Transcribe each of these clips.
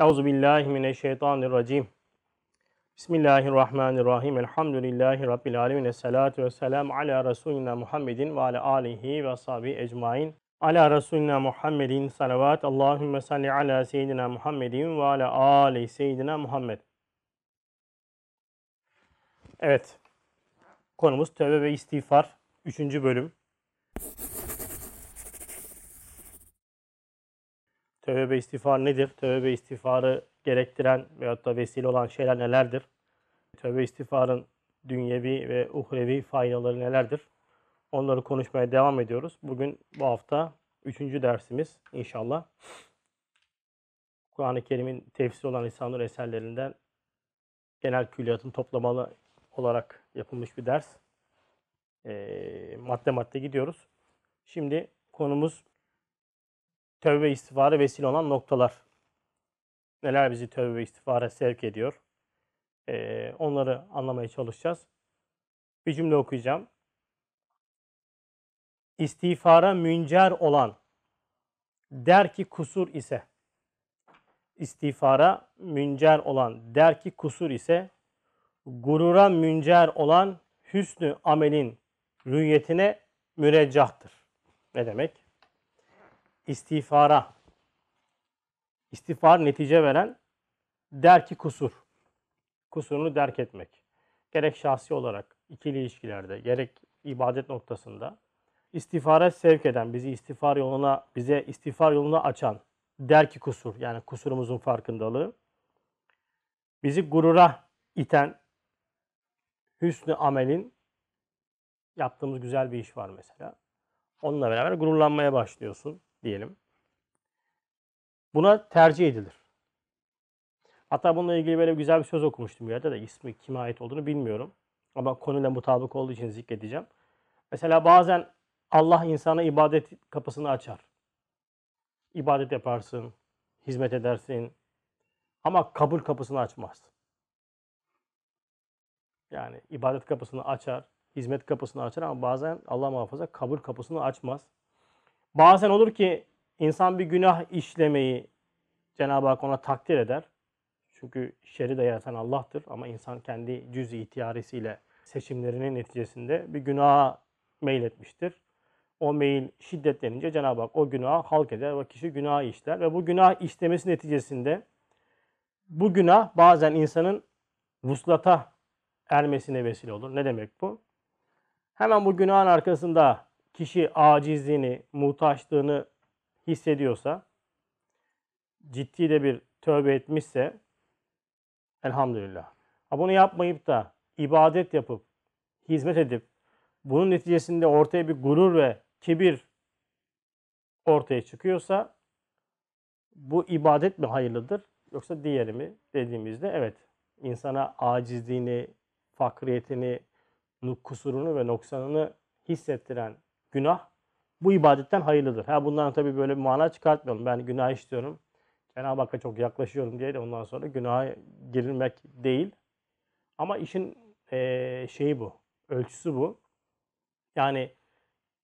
Euzu billahi mineşşeytanirracim. Bismillahirrahmanirrahim. Elhamdülillahi rabbil alamin. Essalatu vesselam ala resulina Muhammedin ve ala alihi ve ashabi ecmaîn. Ala resulina Muhammedin salavat. Allahümme salli ala seyyidina Muhammedin ve ala ali seyyidina Muhammed. Evet. Konumuz tövbe ve istiğfar. Üçüncü bölüm. Tövbe istiğfar nedir? Tövbe istiğfarı gerektiren veyahut da vesile olan şeyler nelerdir? Tövbe istiğfarın dünyevi ve uhrevi faydaları nelerdir? Onları konuşmaya devam ediyoruz. Bugün bu hafta üçüncü dersimiz inşallah. Kur'an-ı Kerim'in tefsir olan İslam'ın eserlerinden genel külliyatın toplamalı olarak yapılmış bir ders. E, madde madde gidiyoruz. Şimdi konumuz tövbe ve istiğfara vesile olan noktalar. Neler bizi tövbe istiğfara sevk ediyor? Ee, onları anlamaya çalışacağız. Bir cümle okuyacağım. İstiğfara müncer olan der ki kusur ise istiğfara müncer olan der ki kusur ise gurura müncer olan hüsnü amelin rüyetine müreccahtır. Ne demek? İstiğfara, istiğfar netice veren der ki kusur. Kusurunu derk etmek. Gerek şahsi olarak ikili ilişkilerde, gerek ibadet noktasında istiğfara sevk eden, bizi istiğfar yoluna, bize istiğfar yolunu açan der ki kusur. Yani kusurumuzun farkındalığı. Bizi gurura iten hüsnü amelin yaptığımız güzel bir iş var mesela. Onunla beraber gururlanmaya başlıyorsun diyelim. Buna tercih edilir. Hatta bununla ilgili böyle güzel bir söz okumuştum bir yerde de ismi kime ait olduğunu bilmiyorum. Ama konuyla mutabık olduğu için zikredeceğim. Mesela bazen Allah insana ibadet kapısını açar. İbadet yaparsın, hizmet edersin ama kabul kapısını açmaz. Yani ibadet kapısını açar, hizmet kapısını açar ama bazen Allah muhafaza kabul kapısını açmaz. Bazen olur ki insan bir günah işlemeyi Cenab-ı Hak ona takdir eder. Çünkü şeri de yaratan Allah'tır ama insan kendi cüz-i ihtiyarisiyle seçimlerinin neticesinde bir günaha meyletmiştir. O meyil şiddetlenince Cenab-ı Hak o günahı halk eder ve kişi günah işler ve bu günah işlemesi neticesinde bu günah bazen insanın vuslata ermesine vesile olur. Ne demek bu? Hemen bu günahın arkasında kişi acizliğini, muhtaçlığını hissediyorsa, ciddi de bir tövbe etmişse elhamdülillah. Ha bunu yapmayıp da ibadet yapıp, hizmet edip, bunun neticesinde ortaya bir gurur ve kibir ortaya çıkıyorsa bu ibadet mi hayırlıdır yoksa diğeri mi dediğimizde evet insana acizliğini, fakriyetini, kusurunu ve noksanını hissettiren günah bu ibadetten hayırlıdır. Ha bundan tabii böyle bir mana çıkartmayalım. Ben günah işliyorum. Cenab-ı Hakk'a çok yaklaşıyorum diye de ondan sonra günaha girilmek değil. Ama işin e, şeyi bu. Ölçüsü bu. Yani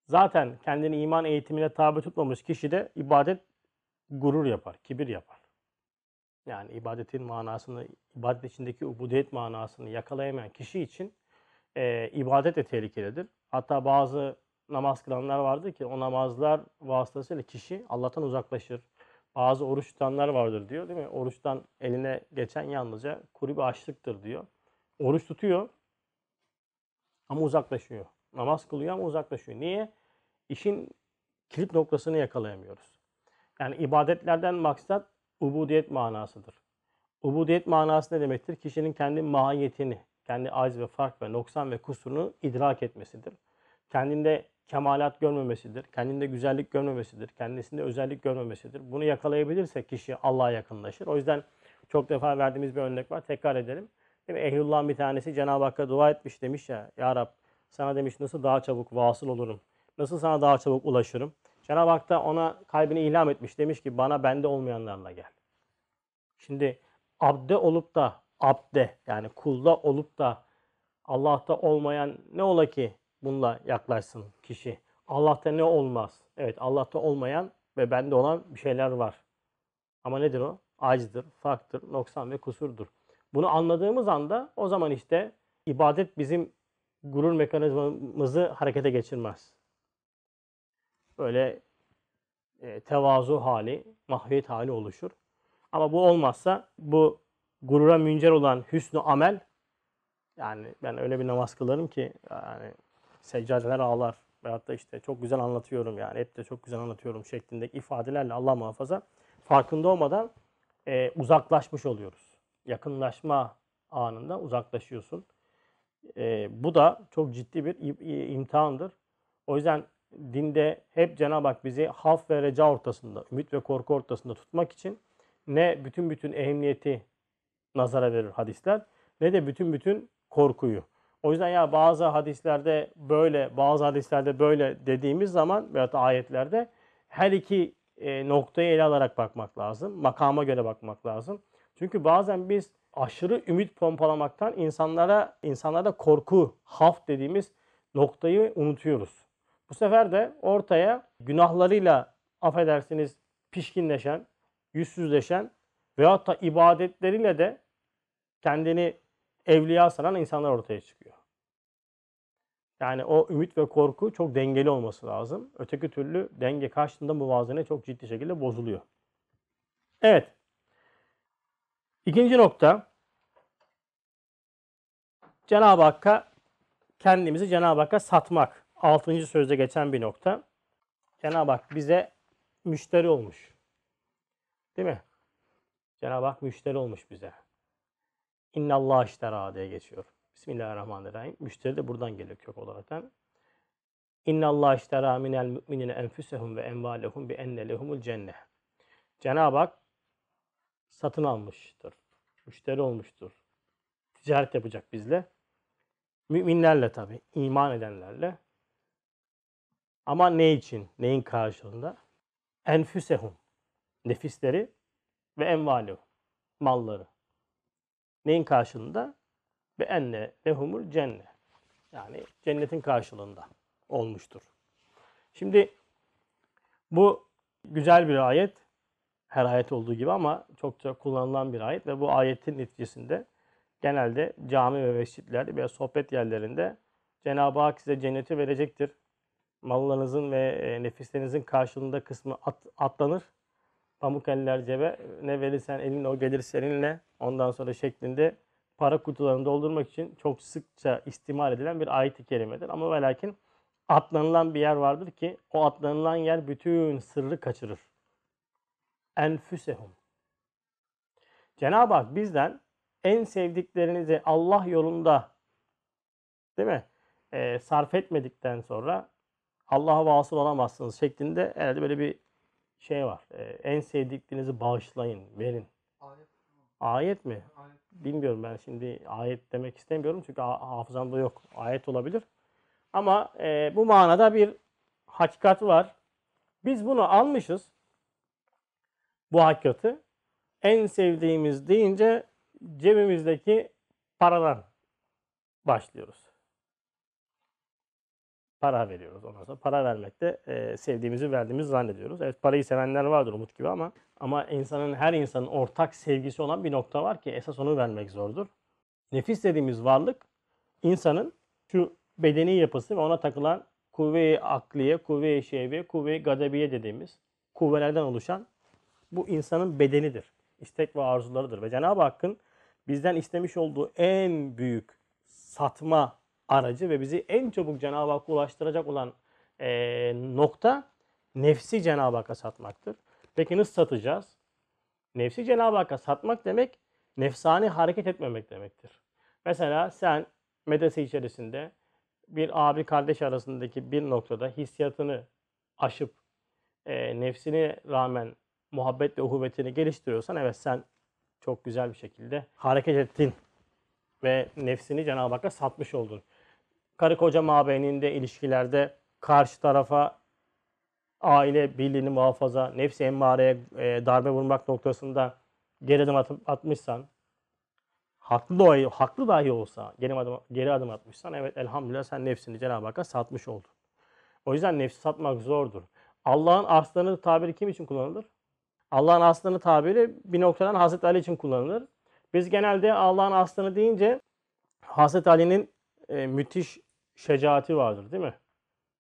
zaten kendini iman eğitimine tabi tutmamış kişi de ibadet gurur yapar, kibir yapar. Yani ibadetin manasını, ibadet içindeki ubudiyet manasını yakalayamayan kişi için e, ibadet de tehlikelidir. Hatta bazı namaz kılanlar vardır ki o namazlar vasıtasıyla kişi Allah'tan uzaklaşır. Bazı oruç tutanlar vardır diyor değil mi? Oruçtan eline geçen yalnızca kuru bir açlıktır diyor. Oruç tutuyor ama uzaklaşıyor. Namaz kılıyor ama uzaklaşıyor. Niye? İşin kilit noktasını yakalayamıyoruz. Yani ibadetlerden maksat ubudiyet manasıdır. Ubudiyet manası ne demektir? Kişinin kendi mahiyetini, kendi aciz ve fark ve noksan ve kusurunu idrak etmesidir. Kendinde kemalat görmemesidir. Kendinde güzellik görmemesidir. Kendisinde özellik görmemesidir. Bunu yakalayabilirse kişi Allah'a yakınlaşır. O yüzden çok defa verdiğimiz bir örnek var. Tekrar edelim. Değil mi? Ehlullah'ın bir tanesi Cenab-ı Hakk'a dua etmiş demiş ya. Ya Rab sana demiş nasıl daha çabuk vasıl olurum? Nasıl sana daha çabuk ulaşırım? Cenab-ı Hak da ona kalbini ilham etmiş. Demiş ki bana bende olmayanlarla gel. Şimdi abde olup da abde yani kulda olup da Allah'ta olmayan ne ola ki bununla yaklaşsın kişi. Allah'ta ne olmaz? Evet Allah'ta olmayan ve bende olan bir şeyler var. Ama nedir o? acizdir, faktır, noksan ve kusurdur. Bunu anladığımız anda o zaman işte ibadet bizim gurur mekanizmamızı harekete geçirmez. Böyle e, tevazu hali, mahviyet hali oluşur. Ama bu olmazsa bu gurura müncer olan hüsnü amel yani ben öyle bir namaz kılarım ki yani seccadeler ağlar veyahut da işte çok güzel anlatıyorum yani hep de çok güzel anlatıyorum şeklindeki ifadelerle Allah muhafaza farkında olmadan e, uzaklaşmış oluyoruz. Yakınlaşma anında uzaklaşıyorsun. E, bu da çok ciddi bir im- imtihandır. O yüzden dinde hep Cenab-ı Hak bizi haf ve reca ortasında, ümit ve korku ortasında tutmak için ne bütün bütün ehemmiyeti nazara verir hadisler ne de bütün bütün korkuyu. O yüzden ya bazı hadislerde böyle, bazı hadislerde böyle dediğimiz zaman veyahut da ayetlerde her iki e, noktayı ele alarak bakmak lazım. Makama göre bakmak lazım. Çünkü bazen biz aşırı ümit pompalamaktan insanlara insanlarda korku, haf dediğimiz noktayı unutuyoruz. Bu sefer de ortaya günahlarıyla affedersiniz pişkinleşen, yüzsüzleşen veyahut da ibadetleriyle de kendini evliya sanan insanlar ortaya çıkıyor. Yani o ümit ve korku çok dengeli olması lazım. Öteki türlü denge karşısında muvazene çok ciddi şekilde bozuluyor. Evet. İkinci nokta. Cenab-ı Hakk'a kendimizi Cenab-ı Hakk'a satmak. Altıncı sözde geçen bir nokta. Cenab-ı Hak bize müşteri olmuş. Değil mi? Cenab-ı Hak müşteri olmuş bize. İnna Allah iştera diye geçiyor. Bismillahirrahmanirrahim. Müşteri de buradan geliyor kök olaraktan. İnna Allah iştera minel müminine enfusehum ve envalehum bi enne lehumul cennet. Cenab-ı Hak satın almıştır. Müşteri olmuştur. Ticaret yapacak bizle. Müminlerle tabi, iman edenlerle. Ama ne için? Neyin karşılığında? Enfüsehum. Nefisleri ve envalehum. Malları. Neyin karşılığında? Ve enne lehumul cennet. Yani cennetin karşılığında olmuştur. Şimdi bu güzel bir ayet. Her ayet olduğu gibi ama çokça kullanılan bir ayet ve bu ayetin neticesinde genelde cami ve mescitlerde veya sohbet yerlerinde Cenab-ı Hak size cenneti verecektir. Mallarınızın ve e, nefislerinizin karşılığında kısmı at, atlanır. Pamuk eller cebe ne verirsen elinle o gelir seninle. Ondan sonra şeklinde para kutularını doldurmak için çok sıkça istimal edilen bir ayet-i kerimedir. Ama ve lakin atlanılan bir yer vardır ki o atlanılan yer bütün sırrı kaçırır. Enfüsehum. Cenab-ı Hak bizden en sevdiklerinizi Allah yolunda değil mi? Ee, sarf etmedikten sonra Allah'a vasıl olamazsınız şeklinde herhalde böyle bir şey var. Ee, en sevdiklerinizi bağışlayın, verin. Ayet. Ayet mi? Bilmiyorum ben şimdi ayet demek istemiyorum çünkü ha- hafızamda yok. Ayet olabilir. Ama e, bu manada bir hakikat var. Biz bunu almışız. Bu hakikati. En sevdiğimiz deyince cebimizdeki paradan başlıyoruz. Para veriyoruz ondan sonra. Para vermekte e, sevdiğimizi verdiğimizi zannediyoruz. Evet parayı sevenler vardır Umut gibi ama ama insanın her insanın ortak sevgisi olan bir nokta var ki esas onu vermek zordur. Nefis dediğimiz varlık insanın şu bedeni yapısı ve ona takılan kuvve-i akliye, kuvve-i şehve, kuvve-i gadebiye dediğimiz kuvvelerden oluşan bu insanın bedenidir. İstek ve arzularıdır. Ve Cenab-ı Hakk'ın bizden istemiş olduğu en büyük satma aracı ve bizi en çabuk Cenab-ı Hakk'a ulaştıracak olan eee, nokta nefsi Cenab-ı Hakk'a satmaktır. Peki nasıl satacağız? Nefsi Cenab-ı Hakk'a satmak demek nefsani hareket etmemek demektir. Mesela sen medrese içerisinde bir abi kardeş arasındaki bir noktada hissiyatını aşıp e, nefsine rağmen muhabbet ve uhuvvetini geliştiriyorsan evet sen çok güzel bir şekilde hareket ettin ve nefsini Cenab-ı Hakk'a satmış oldun. Karı koca mabeyninde ilişkilerde karşı tarafa aile birliğini muhafaza, nefsi emmareye e, darbe vurmak noktasında geri adım atıp atmışsan, haklı dahi, haklı dahi olsa geri adım, geri adım atmışsan evet elhamdülillah sen nefsini Cenab-ı Hakk'a satmış oldun. O yüzden nefsi satmak zordur. Allah'ın arslanı tabiri kim için kullanılır? Allah'ın aslanı tabiri bir noktadan Hazreti Ali için kullanılır. Biz genelde Allah'ın aslanı deyince Hazreti Ali'nin e, müthiş şecaati vardır değil mi?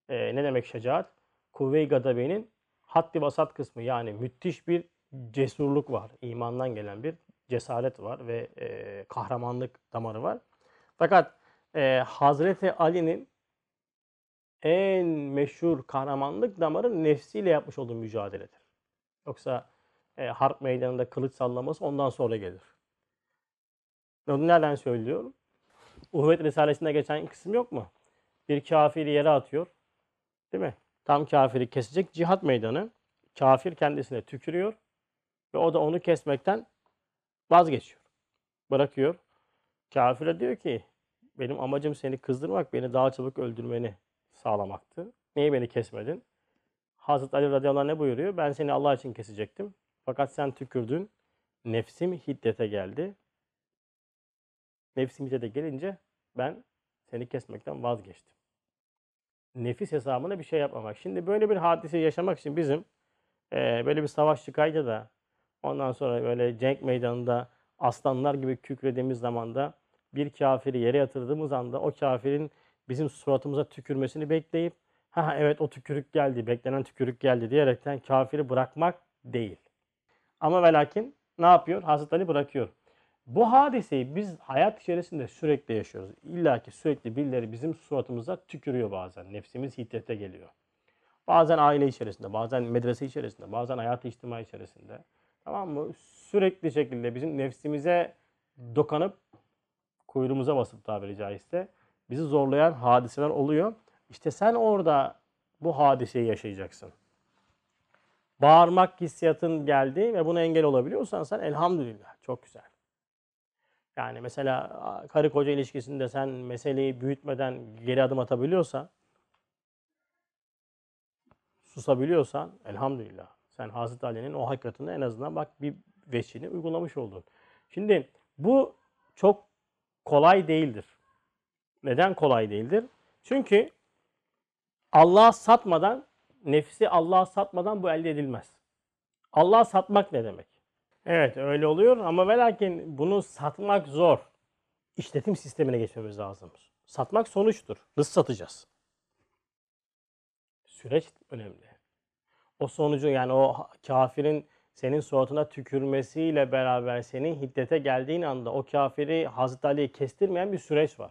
E, ne demek şecaat? Kuvve-i Gadabe'nin haddi vasat kısmı yani müthiş bir cesurluk var. İmandan gelen bir cesaret var ve e, kahramanlık damarı var. Fakat e, Hazreti Ali'nin en meşhur kahramanlık damarı nefsiyle yapmış olduğu mücadeledir. Yoksa e, harp meydanında kılıç sallaması ondan sonra gelir. Onu nereden söylüyorum? Uhvet Risalesi'nde geçen kısım yok mu? Bir kafiri yere atıyor. Değil mi? Tam kafiri kesecek cihat meydanı. Kafir kendisine tükürüyor. Ve o da onu kesmekten vazgeçiyor. Bırakıyor. Kafire diyor ki benim amacım seni kızdırmak, beni daha çabuk öldürmeni sağlamaktı. Niye beni kesmedin? Hazreti Ali radıyallahu anh ne buyuruyor? Ben seni Allah için kesecektim. Fakat sen tükürdün. Nefsim hiddete geldi. Nefsim hiddete gelince ben seni kesmekten vazgeçtim. Nefis hesabına bir şey yapmamak. Şimdi böyle bir hadise yaşamak için bizim e, böyle bir savaş çıkaydı da ondan sonra böyle cenk meydanında aslanlar gibi kükrediğimiz zamanda bir kafiri yere yatırdığımız anda o kafirin bizim suratımıza tükürmesini bekleyip ha evet o tükürük geldi, beklenen tükürük geldi diyerekten kafiri bırakmak değil. Ama ve lakin ne yapıyor? Hazreti Ali bırakıyor. Bu hadiseyi biz hayat içerisinde sürekli yaşıyoruz. İlla ki sürekli birileri bizim suratımıza tükürüyor bazen. Nefsimiz hiddete geliyor. Bazen aile içerisinde, bazen medrese içerisinde, bazen hayat içtimai içerisinde. Tamam mı? Sürekli şekilde bizim nefsimize dokanıp kuyruğumuza basıp tabiri caizse bizi zorlayan hadiseler oluyor. İşte sen orada bu hadiseyi yaşayacaksın. Bağırmak hissiyatın geldi ve buna engel olabiliyorsan sen elhamdülillah çok güzel. Yani mesela karı koca ilişkisinde sen meseleyi büyütmeden geri adım atabiliyorsan, susabiliyorsan elhamdülillah. Sen Hazreti Ali'nin o hakikatini en azından bak bir veçini uygulamış oldun. Şimdi bu çok kolay değildir. Neden kolay değildir? Çünkü Allah'a satmadan, nefsi Allah'a satmadan bu elde edilmez. Allah'a satmak ne demek? Evet öyle oluyor ama ve lakin bunu satmak zor. İşletim sistemine geçmemiz lazım. Satmak sonuçtur. Nasıl satacağız? Süreç önemli. O sonucu yani o kafirin senin suratına tükürmesiyle beraber senin hiddete geldiğin anda o kafiri Hazreti Ali'yi kestirmeyen bir süreç var.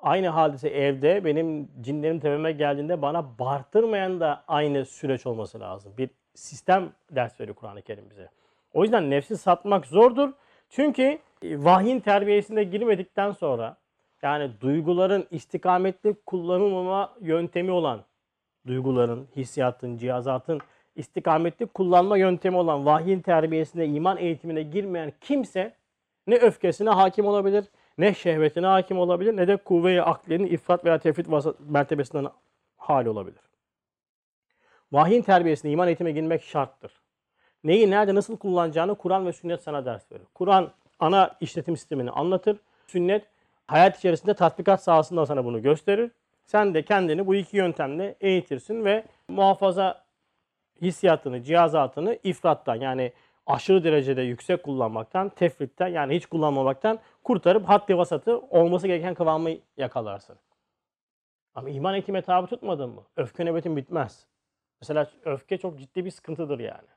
Aynı hadise evde benim cinlerim tepeme geldiğinde bana bağırtırmayan da aynı süreç olması lazım. Bir sistem ders veriyor Kur'an-ı Kerim bize. O yüzden nefsi satmak zordur. Çünkü e, vahyin terbiyesine girmedikten sonra yani duyguların istikametli kullanılmama yöntemi olan duyguların, hissiyatın, cihazatın istikametli kullanma yöntemi olan vahyin terbiyesine, iman eğitimine girmeyen kimse ne öfkesine hakim olabilir, ne şehvetine hakim olabilir, ne de kuvve-i akliyenin ifrat veya tefrit mertebesinden hal olabilir. Vahyin terbiyesine, iman eğitimine girmek şarttır. Neyi nerede nasıl kullanacağını Kur'an ve sünnet sana ders verir. Kur'an ana işletim sistemini anlatır. Sünnet hayat içerisinde tatbikat sahasında sana bunu gösterir. Sen de kendini bu iki yöntemle eğitirsin ve muhafaza hissiyatını, cihazatını ifrattan yani aşırı derecede yüksek kullanmaktan, tefritten yani hiç kullanmamaktan kurtarıp haddi vasatı olması gereken kıvamı yakalarsın. Ama iman eğitime tabi tutmadın mı? Öfke nöbetin bitmez. Mesela öfke çok ciddi bir sıkıntıdır yani.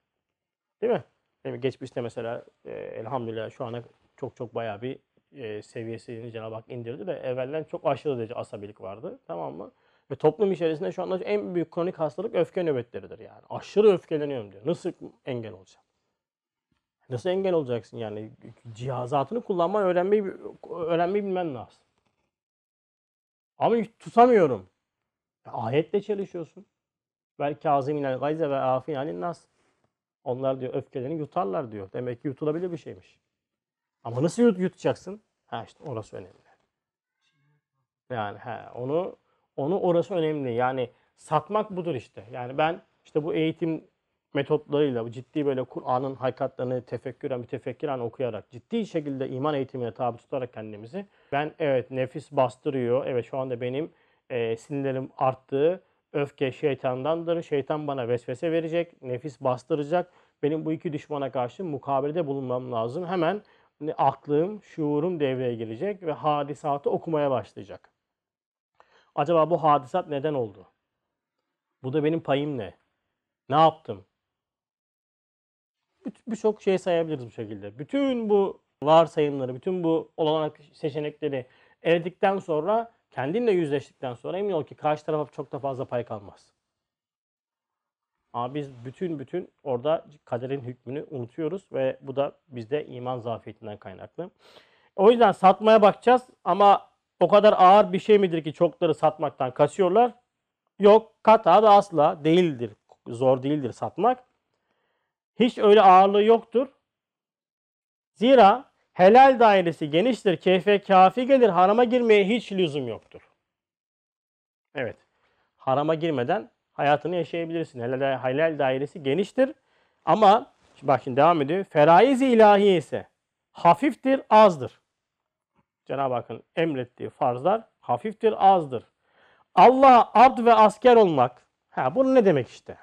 Değil mi? Mi? Geçmişte mesela e, elhamdülillah şu ana çok çok bayağı bir e, seviyesini Cenab-ı Hak indirdi de evvelden çok aşırı derece asabilik vardı. Tamam mı? Ve toplum içerisinde şu anda en büyük kronik hastalık öfke nöbetleridir yani. Aşırı öfkeleniyorum diyor. Nasıl engel olacağım? Nasıl engel olacaksın yani? Cihazatını kullanmayı öğrenmeyi, öğrenmeyi bilmen lazım. Ama tutamıyorum. Ayetle çalışıyorsun. Belki aziminen gayze ve afin alin nas. Onlar diyor öfkelerini yutarlar diyor. Demek ki yutulabilir bir şeymiş. Ama nasıl yut yutacaksın? Ha işte orası önemli. Yani he, onu onu orası önemli. Yani satmak budur işte. Yani ben işte bu eğitim metotlarıyla ciddi böyle Kur'an'ın hakikatlerini tefekküren, mütefekkiren okuyarak ciddi şekilde iman eğitimine tabi tutarak kendimizi ben evet nefis bastırıyor. Evet şu anda benim e, sinirlerim arttı. Öfke şeytandandır. Şeytan bana vesvese verecek. Nefis bastıracak. Benim bu iki düşmana karşı mukabelede bulunmam lazım. Hemen hani aklım, şuurum devreye girecek ve hadisatı okumaya başlayacak. Acaba bu hadisat neden oldu? Bu da benim payım ne? Ne yaptım? Birçok şey sayabiliriz bu şekilde. Bütün bu varsayımları, bütün bu olanak seçenekleri eledikten sonra, kendinle yüzleştikten sonra emin ol ki karşı tarafa çok da fazla pay kalmaz. Ama biz bütün bütün orada kaderin hükmünü unutuyoruz ve bu da bizde iman zafiyetinden kaynaklı. O yüzden satmaya bakacağız ama o kadar ağır bir şey midir ki çokları satmaktan kaçıyorlar? Yok, kata da asla değildir. Zor değildir satmak. Hiç öyle ağırlığı yoktur. Zira helal dairesi geniştir, keyfe kafi gelir, harama girmeye hiç lüzum yoktur. Evet, harama girmeden hayatını yaşayabilirsin. Helal, helal dairesi geniştir ama bak şimdi devam ediyor. Feraiz-i ilahi ise hafiftir, azdır. Cenab-ı Hakk'ın emrettiği farzlar hafiftir, azdır. Allah'a abd ve asker olmak. Ha bu ne demek işte?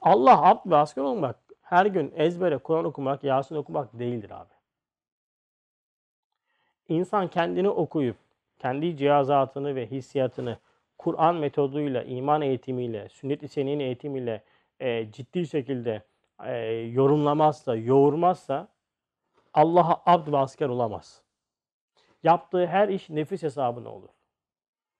Allah abd ve asker olmak her gün ezbere Kur'an okumak, Yasin okumak değildir abi. İnsan kendini okuyup kendi cihazatını ve hissiyatını Kur'an metoduyla, iman eğitimiyle, sünnet-i seniyin eğitimiyle e, ciddi şekilde e, yorumlamazsa, yoğurmazsa Allah'a abd ve asker olamaz. Yaptığı her iş nefis hesabına olur.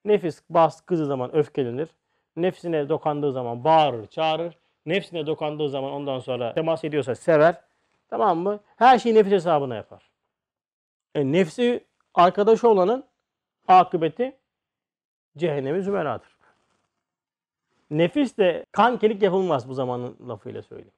Nefis bas kızı zaman öfkelenir. Nefsine dokandığı zaman bağırır, çağırır. Nefsine dokandığı zaman ondan sonra temas ediyorsa sever. Tamam mı? Her şeyi nefis hesabına yapar. E, nefsi arkadaşı olanın akıbeti cehennemi zümeradır. Nefis de kankelik yapılmaz bu zamanın lafıyla söyleyeyim.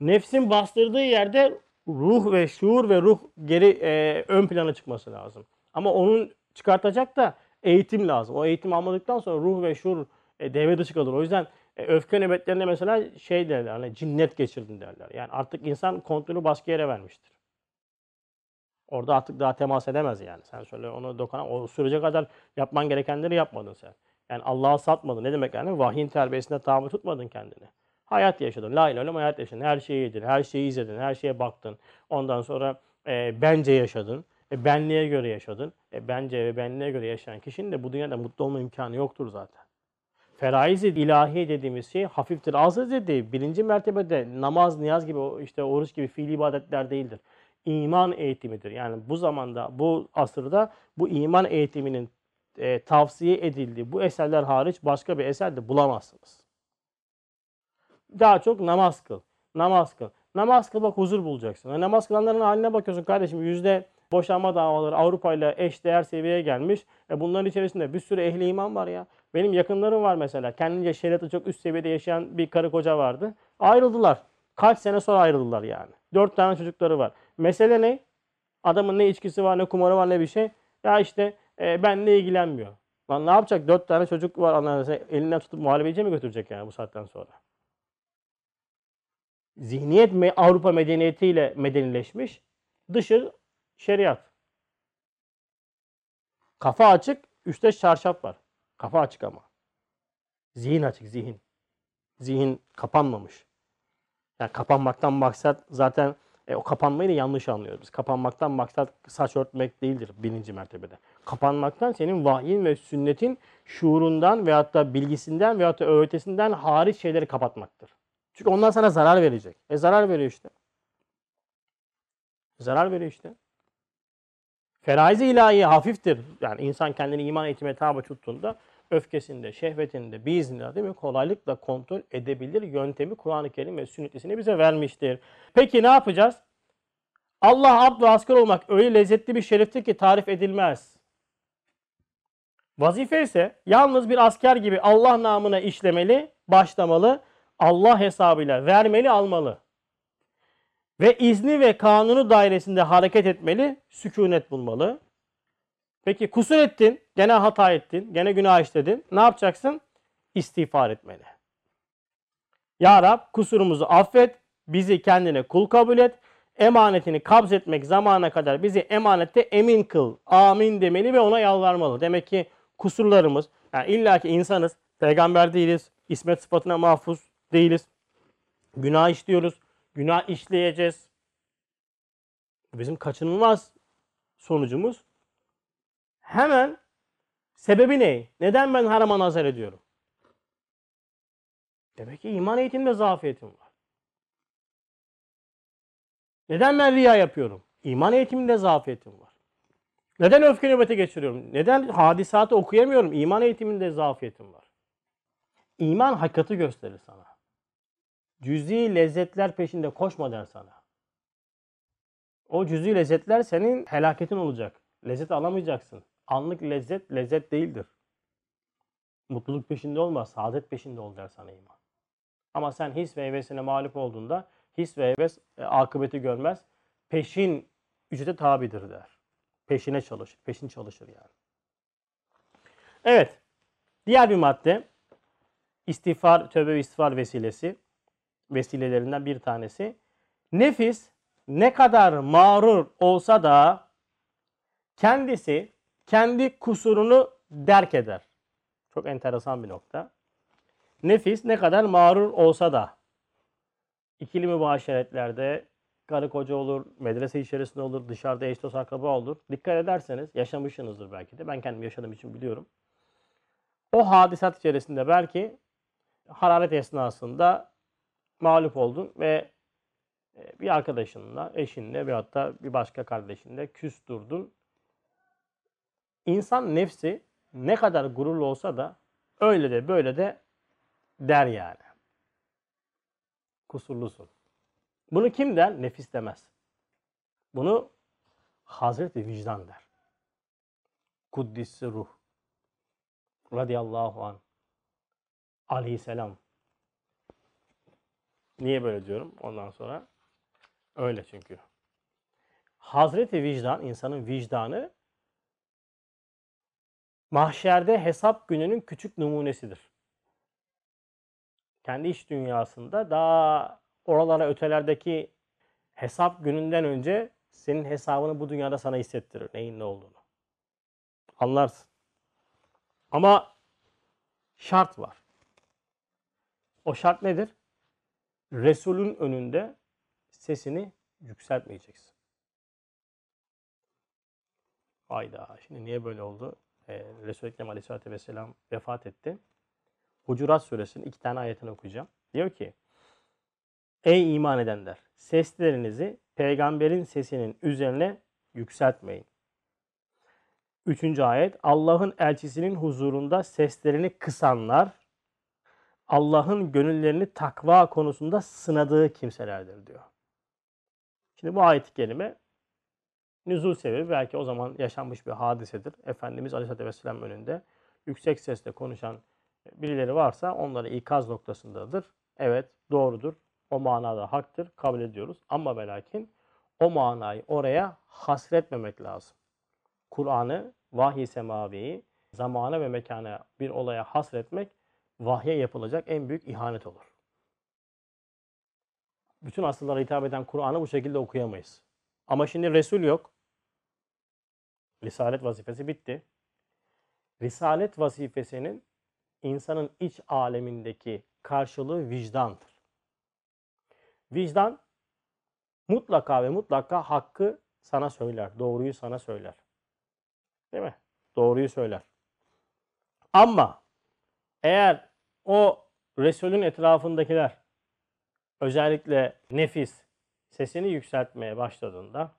Nefsin bastırdığı yerde ruh ve şuur ve ruh geri e, ön plana çıkması lazım. Ama onun çıkartacak da eğitim lazım. O eğitim almadıktan sonra ruh ve şuur e, devre dışı kalır. O yüzden e, öfke nöbetlerinde mesela şey derler hani cinnet geçirdin derler. Yani artık insan kontrolü başka yere vermiştir. Orada artık daha temas edemez yani. Sen şöyle onu dokana o sürece kadar yapman gerekenleri yapmadın sen. Yani Allah'a satmadın. Ne demek yani? Vahyin terbiyesinde tabi tutmadın kendini. Hayat yaşadın. La ilahe hayat yaşadın. Her şeyi yedin. Her şeyi izledin. Her şeye baktın. Ondan sonra e, bence yaşadın. E, benliğe göre yaşadın. E, bence ve benliğe göre yaşayan kişinin de bu dünyada mutlu olma imkanı yoktur zaten. Feraiz-i ilahi dediğimiz şey hafiftir, azdır dedi. Birinci mertebede namaz, niyaz gibi, işte oruç gibi fiili ibadetler değildir. İman eğitimidir. Yani bu zamanda, bu asırda bu iman eğitiminin e, tavsiye edildiği bu eserler hariç başka bir eser de bulamazsınız. Daha çok namaz kıl. Namaz kıl. Namaz kıl bak huzur bulacaksın. Yani namaz kılanların haline bakıyorsun kardeşim yüzde boşanma davaları Avrupa ile eş değer seviyeye gelmiş. E bunların içerisinde bir sürü ehli iman var ya. Benim yakınlarım var mesela. Kendince şeriatı çok üst seviyede yaşayan bir karı koca vardı. Ayrıldılar. Kaç sene sonra ayrıldılar yani. Dört tane çocukları var. Mesele ne? Adamın ne içkisi var, ne kumarı var, ne bir şey. Ya işte e, benle ilgilenmiyor. Lan ne yapacak? Dört tane çocuk var. Anladın, elinden tutup muhalefeciye mi götürecek yani bu saatten sonra? Zihniyet Avrupa medeniyetiyle medenileşmiş. Dışı şeriat. Kafa açık, üstte çarşaf var. Kafa açık ama. Zihin açık, zihin. Zihin kapanmamış. Yani kapanmaktan maksat zaten e, o kapanmayı da yanlış anlıyoruz. Biz kapanmaktan maksat saç örtmek değildir birinci mertebede. Kapanmaktan senin vahyin ve sünnetin şuurundan veyahut da bilgisinden veyahut da öğretisinden hariç şeyleri kapatmaktır. Çünkü onlar sana zarar verecek. E zarar veriyor işte. Zarar veriyor işte. Feraiz-i ilahi hafiftir. Yani insan kendini iman eğitime tabi tuttuğunda öfkesinde, şehvetinde, biiznillah değil mi? Kolaylıkla kontrol edebilir yöntemi Kur'an-ı Kerim ve sünnetisini bize vermiştir. Peki ne yapacağız? Allah abd ve asker olmak öyle lezzetli bir şeriftir ki tarif edilmez. Vazife ise yalnız bir asker gibi Allah namına işlemeli, başlamalı, Allah hesabıyla vermeli, almalı. Ve izni ve kanunu dairesinde hareket etmeli, sükunet bulmalı. Peki kusur ettin, gene hata ettin, gene günah işledin. Ne yapacaksın? İstiğfar etmeli. Ya Rab kusurumuzu affet, bizi kendine kul kabul et, emanetini kabz etmek zamana kadar bizi emanette emin kıl. Amin demeli ve ona yalvarmalı. Demek ki kusurlarımız, yani illaki insanız, peygamber değiliz, ismet sıfatına mahfuz, değiliz. Günah işliyoruz. Günah işleyeceğiz. Bizim kaçınılmaz sonucumuz. Hemen sebebi ne? Neden ben harama nazar ediyorum? Demek ki iman eğitiminde zafiyetim var. Neden ben riya yapıyorum? İman eğitiminde zafiyetim var. Neden öfke nöbeti geçiriyorum? Neden hadisatı okuyamıyorum? İman eğitiminde zafiyetim var. İman hakikati gösterir sana. Cüzi lezzetler peşinde koşma der sana. O cüzi lezzetler senin helaketin olacak. Lezzet alamayacaksın. Anlık lezzet lezzet değildir. Mutluluk peşinde olma, saadet peşinde ol der sana iman. Ama sen his ve hevesine mağlup olduğunda his ve heves e, akıbeti görmez. Peşin ücrete tabidir der. Peşine çalışır. Peşin çalışır yani. Evet. Diğer bir madde istiğfar, tövbe ve istiğfar vesilesi vesilelerinden bir tanesi. Nefis ne kadar mağrur olsa da kendisi kendi kusurunu derk eder. Çok enteresan bir nokta. Nefis ne kadar mağrur olsa da ikili mübaşeretlerde karı koca olur, medrese içerisinde olur, dışarıda eş dost akraba olur. Dikkat ederseniz yaşamışsınızdır belki de. Ben kendim yaşadığım için biliyorum. O hadisat içerisinde belki hararet esnasında mağlup oldun ve e, bir arkadaşınla, eşinle ve hatta bir başka kardeşinle küstürdün. İnsan nefsi ne kadar gururlu olsa da öyle de böyle de der yani. Kusurlusun. Bunu kim der? Nefis demez. Bunu Hazreti Vicdan der. Kuddissi ruh. Radiyallahu an. Aleyhisselam. Niye böyle diyorum ondan sonra? Öyle çünkü. Hazreti vicdan, insanın vicdanı mahşerde hesap gününün küçük numunesidir. Kendi iç dünyasında daha oralara ötelerdeki hesap gününden önce senin hesabını bu dünyada sana hissettirir. Neyin ne olduğunu. Anlarsın. Ama şart var. O şart nedir? Resul'ün önünde sesini yükseltmeyeceksin. Hayda. Şimdi niye böyle oldu? Ee, Resul-i Ekrem Aleyhisselatü Vesselam vefat etti. Hucurat Suresinin iki tane ayetini okuyacağım. Diyor ki Ey iman edenler! Seslerinizi peygamberin sesinin üzerine yükseltmeyin. Üçüncü ayet Allah'ın elçisinin huzurunda seslerini kısanlar Allah'ın gönüllerini takva konusunda sınadığı kimselerdir diyor. Şimdi bu ayet-i kerime nüzul sebebi belki o zaman yaşanmış bir hadisedir. Efendimiz Aleyhisselatü Vesselam önünde yüksek sesle konuşan birileri varsa onları ikaz noktasındadır. Evet doğrudur. O manada haktır. Kabul ediyoruz. Ama ve lakin o manayı oraya hasretmemek lazım. Kur'an'ı, vahiy semaviyi zamana ve mekana bir olaya hasretmek vahye yapılacak en büyük ihanet olur. Bütün asıllara hitap eden Kur'an'ı bu şekilde okuyamayız. Ama şimdi Resul yok. Risalet vazifesi bitti. Risalet vazifesinin insanın iç alemindeki karşılığı vicdandır. Vicdan mutlaka ve mutlaka hakkı sana söyler. Doğruyu sana söyler. Değil mi? Doğruyu söyler. Ama eğer o Resul'ün etrafındakiler özellikle nefis sesini yükseltmeye başladığında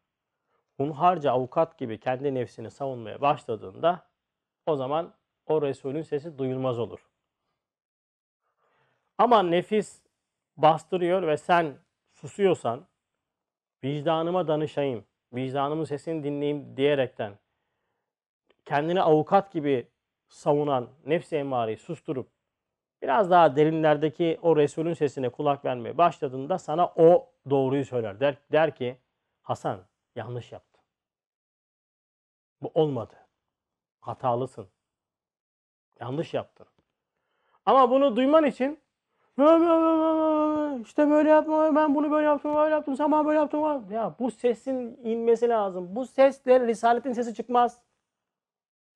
hunharca avukat gibi kendi nefsini savunmaya başladığında o zaman o Resul'ün sesi duyulmaz olur. Ama nefis bastırıyor ve sen susuyorsan vicdanıma danışayım, vicdanımın sesini dinleyeyim diyerekten kendini avukat gibi savunan nefsi emmareyi susturup biraz daha derinlerdeki o Resul'ün sesine kulak vermeye başladığında sana o doğruyu söyler. Der, der ki Hasan yanlış yaptın. Bu olmadı. Hatalısın. Yanlış yaptın. Ama bunu duyman için işte böyle yapma ben bunu böyle yaptım böyle yaptım sen bana böyle yaptın ya bu sesin inmesi lazım. Bu sesle risaletin sesi çıkmaz.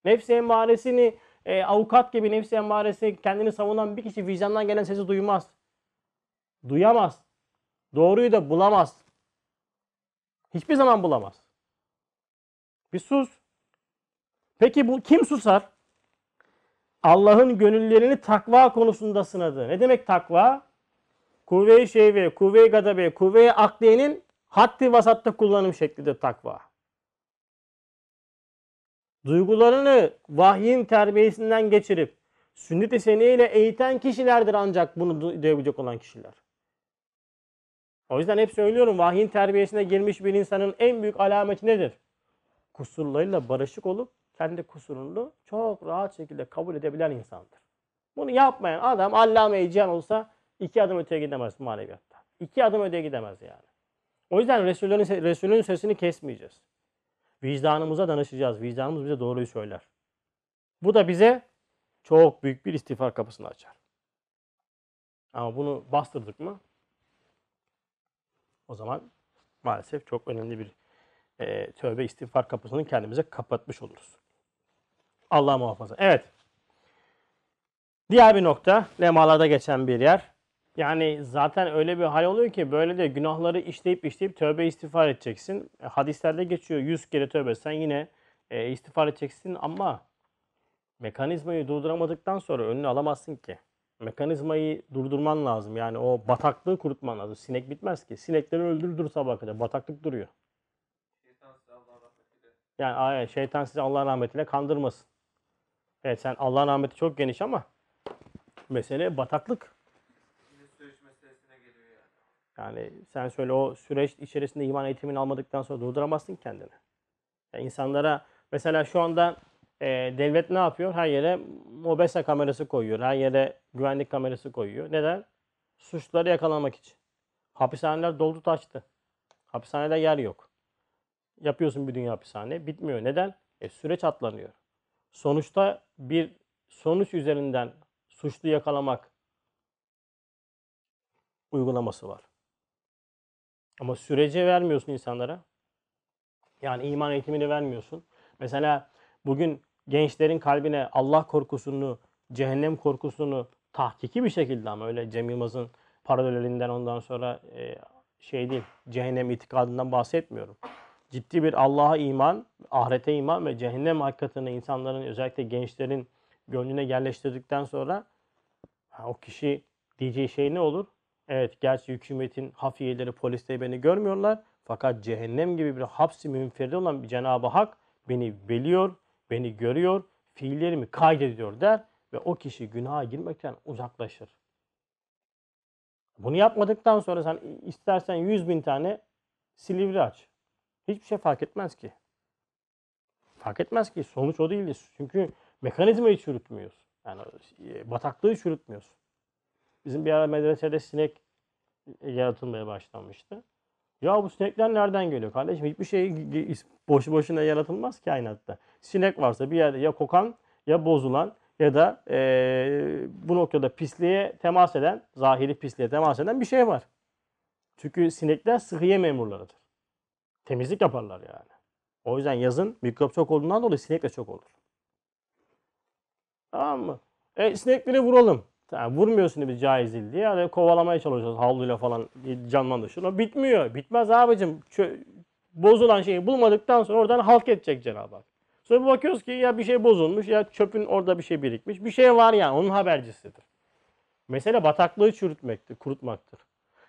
Nefsi emmaresini e, avukat gibi nefsi emmaresi kendini savunan bir kişi vicdandan gelen sesi duymaz. Duyamaz. Doğruyu da bulamaz. Hiçbir zaman bulamaz. Bir sus. Peki bu kim susar? Allah'ın gönüllerini takva konusunda sınadı. Ne demek takva? Kuvve-i şehve, kuvve-i gadabe, kuvve-i akliyenin haddi vasatta kullanım şeklidir takva. Duygularını vahyin terbiyesinden geçirip sünnet-i seniyeyle eğiten kişilerdir ancak bunu duyabilecek olan kişiler. O yüzden hep söylüyorum vahyin terbiyesine girmiş bir insanın en büyük alameti nedir? Kusurlarıyla barışık olup kendi kusurunu çok rahat şekilde kabul edebilen insandır. Bunu yapmayan adam allame-i cihan olsa iki adım öteye gidemez maneviyatta. İki adım öteye gidemez yani. O yüzden Resulün, Resulün sesini kesmeyeceğiz. Vicdanımıza danışacağız. Vicdanımız bize doğruyu söyler. Bu da bize çok büyük bir istiğfar kapısını açar. Ama bunu bastırdık mı? O zaman maalesef çok önemli bir e, tövbe istiğfar kapısını kendimize kapatmış oluruz. Allah muhafaza. Evet. Diğer bir nokta, lemalarda geçen bir yer. Yani zaten öyle bir hal oluyor ki böyle de günahları işleyip işleyip tövbe istiğfar edeceksin. E, hadislerde geçiyor 100 kere tövbe sen yine e, istiğfar edeceksin ama mekanizmayı durduramadıktan sonra önünü alamazsın ki. Mekanizmayı durdurman lazım. Yani o bataklığı kurutman lazım. Sinek bitmez ki. Sinekleri öldürdür sabah kadar. Bataklık duruyor. Yani aynen şeytan sizi Allah rahmetiyle kandırmasın. Evet sen Allah'ın rahmeti çok geniş ama mesele bataklık. Yine süreç meselesine geliyor yani. Sen söyle o süreç içerisinde iman eğitimini almadıktan sonra durduramazsın kendini. Yani insanlara mesela şu anda e, devlet ne yapıyor? Her yere mobese kamerası koyuyor. Her yere güvenlik kamerası koyuyor. Neden? Suçları yakalamak için. Hapishaneler doldu taştı. Hapishanede yer yok. Yapıyorsun bir dünya hapishane. Bitmiyor. Neden? E, süreç atlanıyor. Sonuçta bir sonuç üzerinden suçlu yakalamak uygulaması var. Ama sürece vermiyorsun insanlara. Yani iman eğitimini vermiyorsun. Mesela bugün gençlerin kalbine Allah korkusunu, cehennem korkusunu tahkiki bir şekilde ama öyle Cem Yılmaz'ın paralelinden ondan sonra e, şey değil, cehennem itikadından bahsetmiyorum. Ciddi bir Allah'a iman, ahirete iman ve cehennem hakikatini insanların özellikle gençlerin gönlüne yerleştirdikten sonra o kişi diyeceği şey ne olur? Evet gerçi hükümetin hafiyeleri, polisleri beni görmüyorlar. Fakat cehennem gibi bir hapsi münferide olan Cenab-ı Hak beni biliyor, beni görüyor, fiillerimi kaydediyor der ve o kişi günaha girmekten uzaklaşır. Bunu yapmadıktan sonra sen istersen 100 bin tane silivri aç. Hiçbir şey fark etmez ki. Fark etmez ki. Sonuç o değildir. Çünkü mekanizmayı çürütmüyoruz. Yani e, bataklığı çürütmüyoruz. Bizim bir ara medresede sinek yaratılmaya başlanmıştı. Ya bu sinekler nereden geliyor kardeşim? Hiçbir şey boşu boşuna yaratılmaz kainatta. Sinek varsa bir yerde ya kokan ya bozulan ya da e, bu noktada pisliğe temas eden, zahiri pisliğe temas eden bir şey var. Çünkü sinekler sıhhiye memurlarıdır. Temizlik yaparlar yani. O yüzden yazın mikrop çok olduğundan dolayı sinek de çok olur. Tamam mı? E, sinekleri vuralım. Yani vurmuyorsun bir caiz değil diye. Yani kovalamaya çalışıyoruz havluyla falan canlandırışıyor. Bitmiyor. Bitmez abicim. Çö- bozulan şeyi bulmadıktan sonra oradan halk edecek Cenab-ı Hak. Sonra bakıyoruz ki ya bir şey bozulmuş ya çöpün orada bir şey birikmiş. Bir şey var yani onun habercisidir. Mesele bataklığı çürütmektir, kurutmaktır.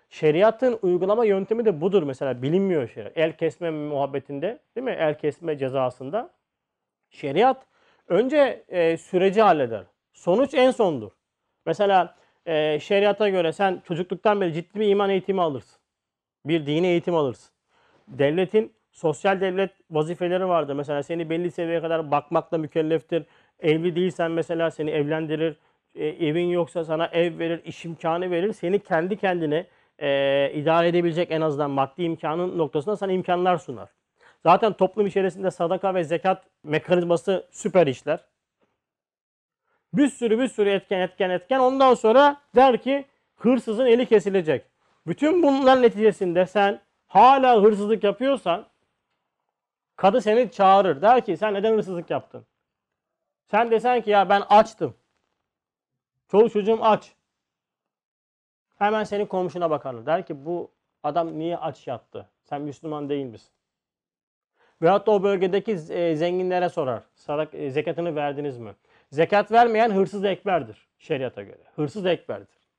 Şeriatın uygulama yöntemi de budur mesela bilinmiyor şeriat. El kesme muhabbetinde değil mi? El kesme cezasında. Şeriat önce e, süreci halleder. Sonuç en sondur. Mesela e, şeriata göre sen çocukluktan beri ciddi bir iman eğitimi alırsın. Bir dini eğitim alırsın. Devletin sosyal devlet vazifeleri vardır. Mesela seni belli seviyeye kadar bakmakla mükelleftir. Evli değilsen mesela seni evlendirir. E, evin yoksa sana ev verir, iş imkanı verir. Seni kendi kendine e, idare edebilecek en azından maddi imkanın noktasında sana imkanlar sunar. Zaten toplum içerisinde sadaka ve zekat mekanizması süper işler. Bir sürü bir sürü etken etken etken ondan sonra der ki hırsızın eli kesilecek. Bütün bunların neticesinde sen hala hırsızlık yapıyorsan kadı seni çağırır. Der ki sen neden hırsızlık yaptın? Sen desen ki ya ben açtım. Çoluk çocuğum aç. Hemen senin komşuna bakarlar. Der ki bu adam niye aç yattı? Sen Müslüman değil misin? Veyahut da o bölgedeki e, zenginlere sorar. Sadak, e, zekatını verdiniz mi? Zekat vermeyen hırsız ekberdir şeriata göre. Hırsız ekberdir.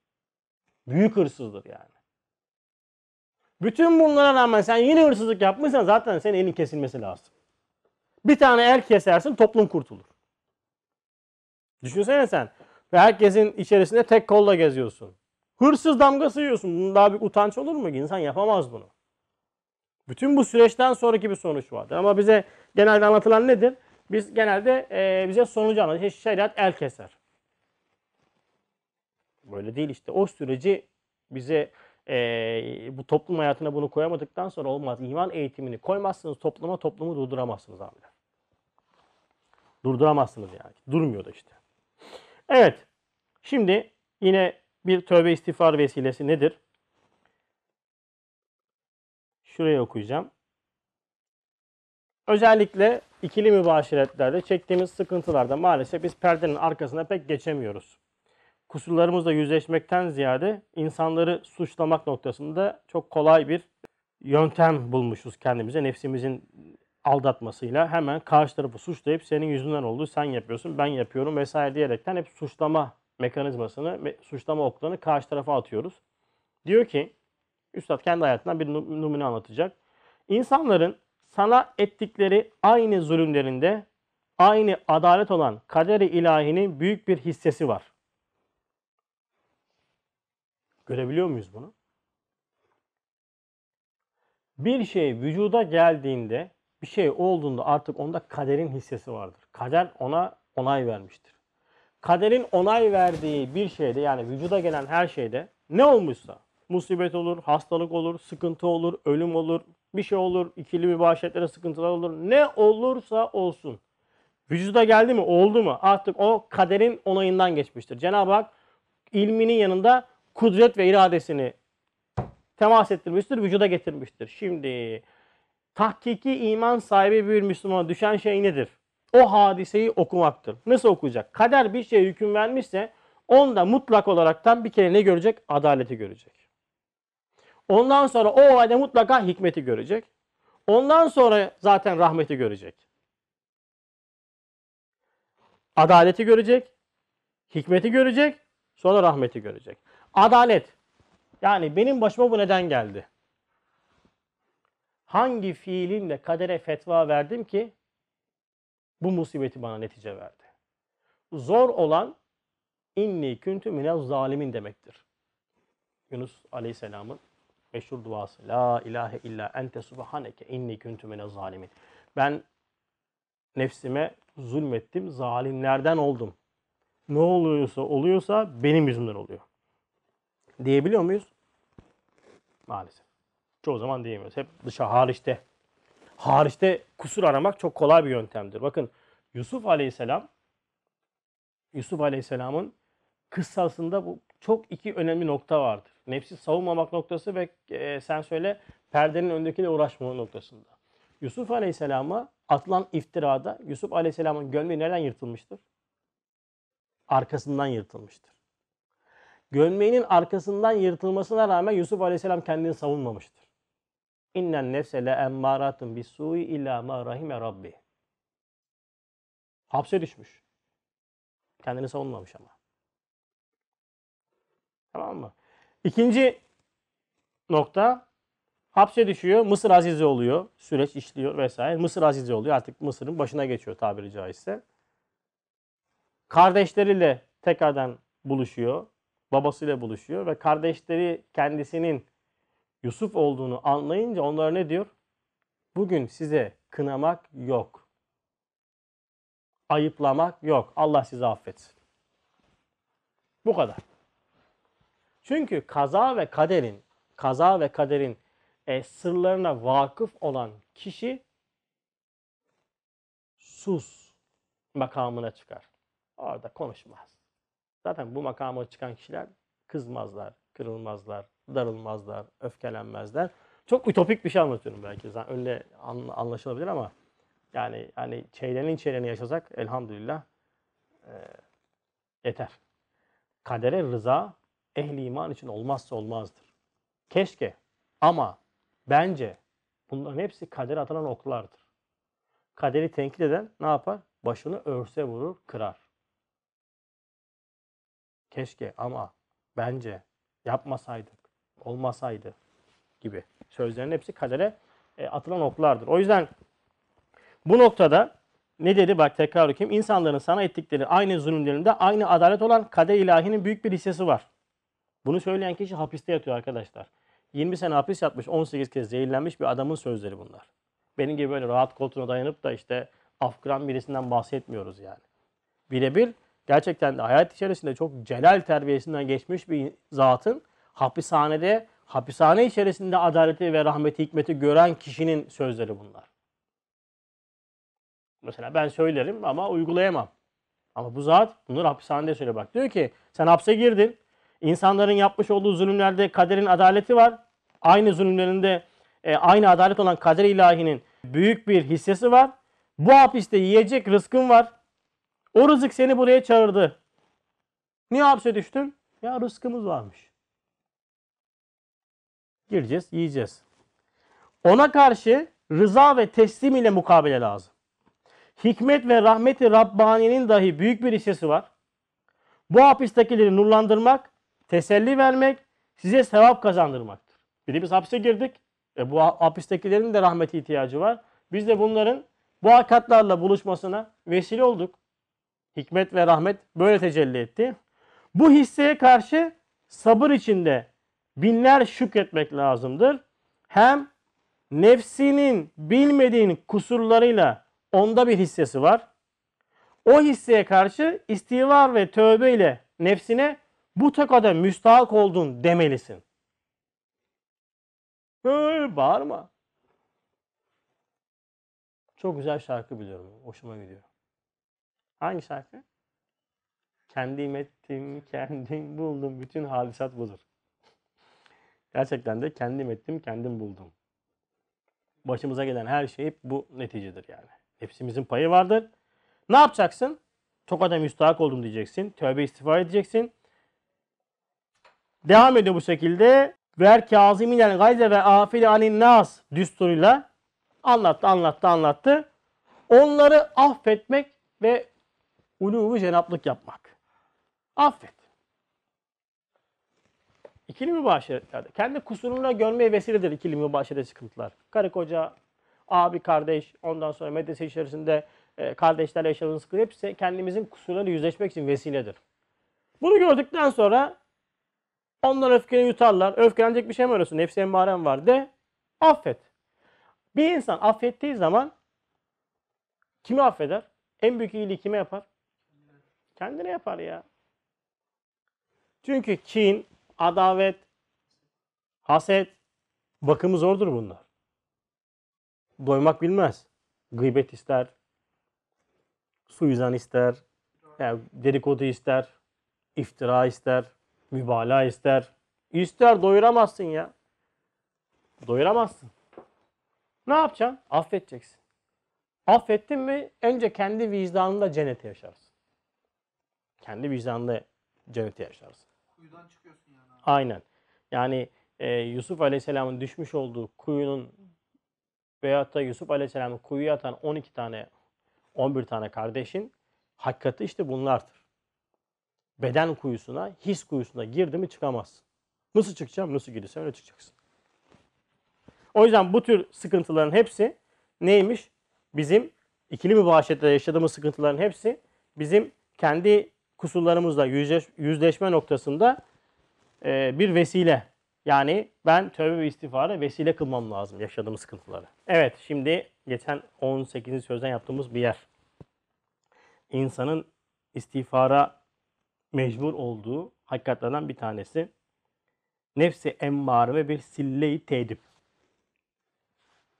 Büyük hırsızdır yani. Bütün bunlara rağmen sen yine hırsızlık yapmışsan zaten senin elin kesilmesi lazım. Bir tane el kesersin toplum kurtulur. Düşünsene sen. Ve herkesin içerisinde tek kolla geziyorsun. Hırsız damgası yiyorsun. Bunun daha bir utanç olur mu? İnsan yapamaz bunu. Bütün bu süreçten sonraki bir sonuç vardır. Ama bize genelde anlatılan nedir? Biz genelde e, bize sonucu anlatır. İşte Şeriat el keser. Böyle değil işte. O süreci bize e, bu toplum hayatına bunu koyamadıktan sonra olmaz. İman eğitimini koymazsınız topluma, toplumu durduramazsınız abiler. Durduramazsınız yani. Durmuyor da işte. Evet. Şimdi yine bir tövbe istiğfar vesilesi nedir? Şuraya okuyacağım. Özellikle ikili mübaşiretlerde çektiğimiz sıkıntılarda maalesef biz perdenin arkasına pek geçemiyoruz. Kusurlarımızla yüzleşmekten ziyade insanları suçlamak noktasında çok kolay bir yöntem bulmuşuz kendimize. Nefsimizin aldatmasıyla hemen karşı tarafı suçlayıp senin yüzünden oldu, sen yapıyorsun, ben yapıyorum vesaire diyerekten hep suçlama mekanizmasını, suçlama oklarını karşı tarafa atıyoruz. Diyor ki, Üstad kendi hayatından bir num- numune anlatacak. İnsanların sana ettikleri aynı zulümlerinde aynı adalet olan kaderi ilahinin büyük bir hissesi var. Görebiliyor muyuz bunu? Bir şey vücuda geldiğinde, bir şey olduğunda artık onda kaderin hissesi vardır. Kader ona onay vermiştir. Kaderin onay verdiği bir şeyde yani vücuda gelen her şeyde ne olmuşsa musibet olur, hastalık olur, sıkıntı olur, ölüm olur, bir şey olur, ikili mübaşetlere sıkıntılar olur. Ne olursa olsun. Vücuda geldi mi? Oldu mu? Artık o kaderin onayından geçmiştir. Cenab-ı Hak ilminin yanında kudret ve iradesini temas ettirmiştir, vücuda getirmiştir. Şimdi tahkiki iman sahibi bir Müslümana düşen şey nedir? O hadiseyi okumaktır. Nasıl okuyacak? Kader bir şeye hüküm vermişse onda mutlak olaraktan bir kere ne görecek? Adaleti görecek. Ondan sonra o olayda mutlaka hikmeti görecek. Ondan sonra zaten rahmeti görecek. Adaleti görecek, hikmeti görecek, sonra rahmeti görecek. Adalet. Yani benim başıma bu neden geldi? Hangi fiilimle kadere fetva verdim ki bu musibeti bana netice verdi? Zor olan inni küntü minel zalimin demektir. Yunus Aleyhisselam'ın meşhur duası. La ilahe illa ente subhaneke inni kuntu minez zalimin. Ben nefsime zulmettim, zalimlerden oldum. Ne oluyorsa oluyorsa benim yüzümden oluyor. Diyebiliyor muyuz? Maalesef. Çoğu zaman diyemiyoruz. Hep dışa hariçte. Hariçte kusur aramak çok kolay bir yöntemdir. Bakın Yusuf Aleyhisselam Yusuf Aleyhisselam'ın kıssasında bu çok iki önemli nokta vardır. Nefsi savunmamak noktası ve e, sen söyle perdenin önündekiyle uğraşmama noktasında. Yusuf Aleyhisselam'a atılan iftirada Yusuf Aleyhisselam'ın gömleği nereden yırtılmıştır? Arkasından yırtılmıştır. Gömleğinin arkasından yırtılmasına rağmen Yusuf Aleyhisselam kendini savunmamıştır. İnnen nefse le emmâratun bis su'i illa ma rahime rabbi. Hapse düşmüş. Kendini savunmamış ama. Tamam mı? İkinci nokta hapse düşüyor. Mısır azizi oluyor. Süreç işliyor vesaire. Mısır azizi oluyor. Artık Mısır'ın başına geçiyor tabiri caizse. Kardeşleriyle tekrardan buluşuyor. Babasıyla buluşuyor ve kardeşleri kendisinin Yusuf olduğunu anlayınca onlara ne diyor? Bugün size kınamak yok. Ayıplamak yok. Allah sizi affetsin. Bu kadar. Çünkü kaza ve kaderin, kaza ve kaderin e, sırlarına vakıf olan kişi sus makamına çıkar. Orada konuşmaz. Zaten bu makama çıkan kişiler kızmazlar, kırılmazlar, darılmazlar, öfkelenmezler. Çok ütopik bir şey anlatıyorum belki. Zaten öyle an- anlaşılabilir ama yani hani çeyrenin çeyreni yaşasak elhamdülillah e, yeter. Kadere rıza ehli iman için olmazsa olmazdır. Keşke ama bence bunların hepsi kadere atılan oklardır. Kaderi tenkit eden ne yapar? Başını örse vurur, kırar. Keşke ama bence yapmasaydık, olmasaydı gibi sözlerin hepsi kadere e, atılan oklardır. O yüzden bu noktada ne dedi bak tekrar okuyayım. İnsanların sana ettikleri aynı zulümlerinde aynı adalet olan kader ilahinin büyük bir hissesi var. Bunu söyleyen kişi hapiste yatıyor arkadaşlar. 20 sene hapis yatmış, 18 kez zehirlenmiş bir adamın sözleri bunlar. Benim gibi böyle rahat koltuğuna dayanıp da işte afkıran birisinden bahsetmiyoruz yani. Birebir gerçekten de hayat içerisinde çok celal terbiyesinden geçmiş bir zatın hapishanede, hapishane içerisinde adaleti ve rahmeti, hikmeti gören kişinin sözleri bunlar. Mesela ben söylerim ama uygulayamam. Ama bu zat bunları hapishanede söyle bak. Diyor ki sen hapse girdin. İnsanların yapmış olduğu zulümlerde kaderin adaleti var. Aynı zulümlerinde e, aynı adalet olan kader ilahinin büyük bir hissesi var. Bu hapiste yiyecek rızkın var. O rızık seni buraya çağırdı. Niye hapse düştün? Ya rızkımız varmış. Gireceğiz, yiyeceğiz. Ona karşı rıza ve teslim ile mukabele lazım. Hikmet ve rahmeti Rabbani'nin dahi büyük bir hissesi var. Bu hapistekileri nurlandırmak, teselli vermek, size sevap kazandırmaktır. Bir de biz hapse girdik. E bu hapistekilerin de rahmeti ihtiyacı var. Biz de bunların bu hakikatlarla buluşmasına vesile olduk. Hikmet ve rahmet böyle tecelli etti. Bu hisseye karşı sabır içinde binler şükretmek lazımdır. Hem nefsinin bilmediğin kusurlarıyla onda bir hissesi var. O hisseye karşı istiğfar ve tövbe ile nefsine bu takada müstahak oldun demelisin. Böyle bağırma. Çok güzel şarkı biliyorum. Hoşuma gidiyor. Hangi şarkı? Kendim ettim, kendim buldum. Bütün hadisat budur. Gerçekten de kendim ettim, kendim buldum. Başımıza gelen her şey hep bu neticedir yani. Hepsimizin payı vardır. Ne yapacaksın? Tokada müstahak oldum diyeceksin. Tövbe istiğfar edeceksin. Devam ediyor bu şekilde. Ver kâziminen gayze ve afil anin nas düsturuyla anlattı, anlattı, anlattı. Onları affetmek ve uluvu cenaplık yapmak. Affet. İkili mübaşiretlerde. Kendi kusuruna görmeye vesiledir ikili mübaşiret sıkıntılar. Karı koca, abi kardeş, ondan sonra medrese içerisinde e, kardeşlerle yaşadığımız sıkıntı hepsi kendimizin kusurlarıyla yüzleşmek için vesiledir. Bunu gördükten sonra onlar öfkeni yutarlar. Öfkelenecek bir şey mi arıyorsun? Nefsi emmarem var de affet. Bir insan affettiği zaman kimi affeder? En büyük iyiliği kime yapar? Kendine yapar ya. Çünkü kin, adavet, haset, bakımı zordur bunlar. Doymak bilmez. Gıybet ister, suizan ister, yani dedikodu ister, iftira ister, mübalağa ister. İster doyuramazsın ya. Doyuramazsın. Ne yapacaksın? Affedeceksin. Affettin mi önce kendi vicdanında cenneti yaşarsın. Kendi vicdanında cenneti yaşarsın. Kuyudan çıkıyorsun yani. abi. Aynen. Yani e, Yusuf Aleyhisselam'ın düşmüş olduğu kuyunun veyahut da Yusuf Aleyhisselam'ın kuyuya atan 12 tane 11 tane kardeşin hakikati işte bunlardır. Beden kuyusuna, his kuyusuna girdi mi çıkamazsın. Nasıl çıkacağım? Nasıl girirsen öyle çıkacaksın. O yüzden bu tür sıkıntıların hepsi neymiş? Bizim ikili mübaşirette yaşadığımız sıkıntıların hepsi bizim kendi kusurlarımızla yüzleş- yüzleşme noktasında e, bir vesile. Yani ben tövbe ve istiğfara vesile kılmam lazım yaşadığım sıkıntıları. Evet şimdi geçen 18. sözden yaptığımız bir yer. İnsanın istiğfara mecbur olduğu hakikatlerden bir tanesi. Nefsi emmare ve bir sille-i tedip.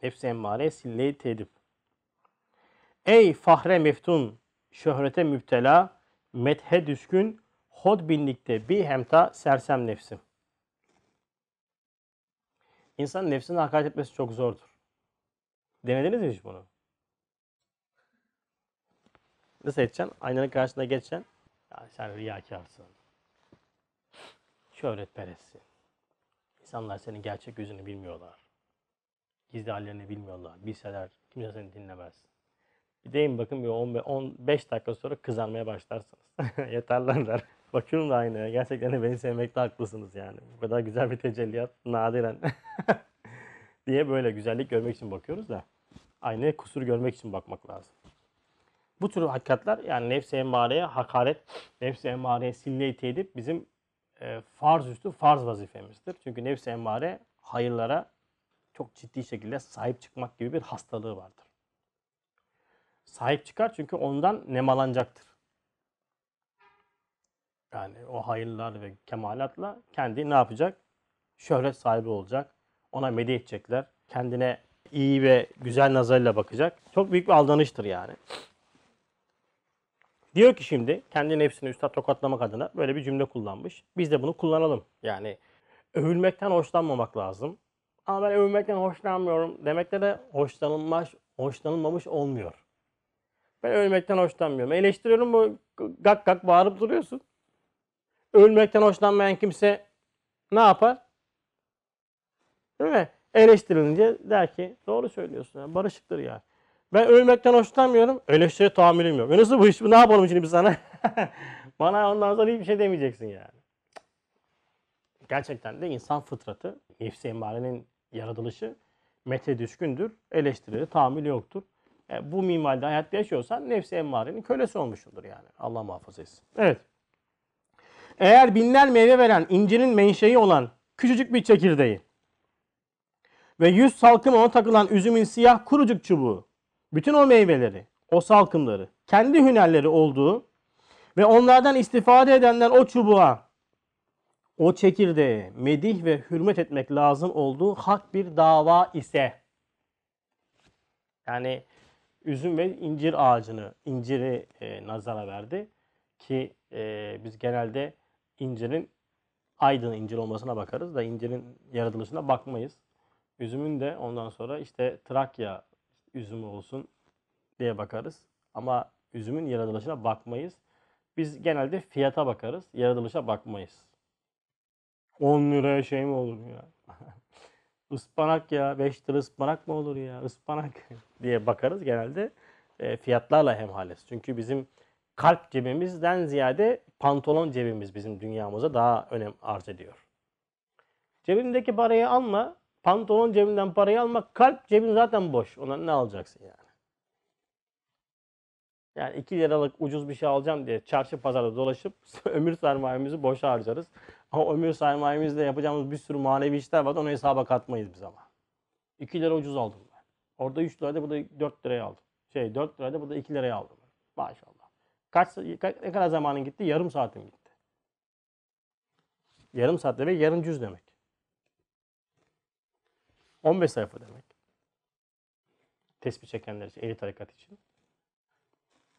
Nefsi emmare, sille-i tedip. Ey fahre meftun, şöhrete müptela, methe düşkün, hod binlikte bir hemta sersem nefsim. İnsanın nefsine hakaret etmesi çok zordur. Denediniz mi hiç bunu? Nasıl edeceksin? Aynanın karşısına geçeceksin. Ya sen riyakarsın. şöhretperestsin. İnsanlar senin gerçek yüzünü bilmiyorlar. Gizli hallerini bilmiyorlar. Bilseler kimse seni dinlemez. Bir deyin bakın bir 15, 15 dakika sonra kızarmaya başlarsınız. Yeter lan der. Bakıyorum da aynaya. Gerçekten beni sevmekte haklısınız yani. Bu kadar güzel bir tecelliyat nadiren. diye böyle güzellik görmek için bakıyoruz da aynaya kusur görmek için bakmak lazım. Bu tür hakikatler yani nefs-i hakaret, nefs-i emmareye sille edip bizim e, farz üstü farz vazifemizdir. Çünkü nefs-i hayırlara çok ciddi şekilde sahip çıkmak gibi bir hastalığı vardır. Sahip çıkar çünkü ondan nemalanacaktır. Yani o hayırlar ve kemalatla kendi ne yapacak? Şöhret sahibi olacak. Ona medih edecekler. Kendine iyi ve güzel nazarıyla bakacak. Çok büyük bir aldanıştır yani. Diyor ki şimdi kendi nefsini üstad tokatlamak adına böyle bir cümle kullanmış. Biz de bunu kullanalım. Yani övülmekten hoşlanmamak lazım. Ama ben övülmekten hoşlanmıyorum demekte de hoşlanılmaz, hoşlanılmamış olmuyor. Ben övülmekten hoşlanmıyorum. Eleştiriyorum bu gak gak bağırıp duruyorsun. Övülmekten hoşlanmayan kimse ne yapar? Değil mi? Eleştirilince der ki doğru söylüyorsun. Yani barışıktır yani. Ben ölmekten hoşlanmıyorum. Eleştiriye tahammülüm yok. E nasıl bu iş? Ne yapalım şimdi biz sana? Bana ondan sonra hiçbir şey demeyeceksin yani. Gerçekten de insan fıtratı, nefsi emmarenin yaratılışı mete düşkündür. Eleştiriye tahammül yoktur. E, bu minvalde hayatta yaşıyorsan nefsi emmarenin kölesi olmuşsundur yani. Allah muhafaza etsin. Evet. Eğer binler meyve veren incirin menşei olan küçücük bir çekirdeği ve yüz salkım ona takılan üzümün siyah kurucuk çubuğu bütün o meyveleri, o salkımları, kendi hünerleri olduğu ve onlardan istifade edenler o çubuğa, o çekirdeğe medih ve hürmet etmek lazım olduğu hak bir dava ise yani üzüm ve incir ağacını, inciri e, nazara verdi ki e, biz genelde incirin aydın incir olmasına bakarız da incirin yaratılışına bakmayız. Üzümün de ondan sonra işte Trakya üzümü olsun diye bakarız. Ama üzümün yaratılışına bakmayız. Biz genelde fiyata bakarız. Yaratılışa bakmayız. 10 liraya şey mi olur ya? Ispanak ya 5 lira ıspanak mı olur ya? Ispanak diye bakarız genelde. E, fiyatlarla hemhaliz. Çünkü bizim kalp cebimizden ziyade pantolon cebimiz bizim dünyamıza daha önem arz ediyor. Cebindeki parayı alma, pantolon cebinden parayı alma, kalp cebin zaten boş. Ondan ne alacaksın yani? Yani 2 liralık ucuz bir şey alacağım diye çarşı pazarda dolaşıp ömür sermayemizi boşa harcarız. Ama ömür sermayemizle yapacağımız bir sürü manevi işler var. Onu hesaba katmayız biz ama. 2 lira ucuz aldım ben. Orada 3 liraydı burada 4 liraya aldım. Şey 4 liraydı burada 2 liraya aldım. Maşallah. Kaç ne kadar zamanın gitti? Yarım saatim gitti. Yarım saat demek yarım cüz demek. 15 sayfa demek. Tespih çekenler için, ehli tarikat için.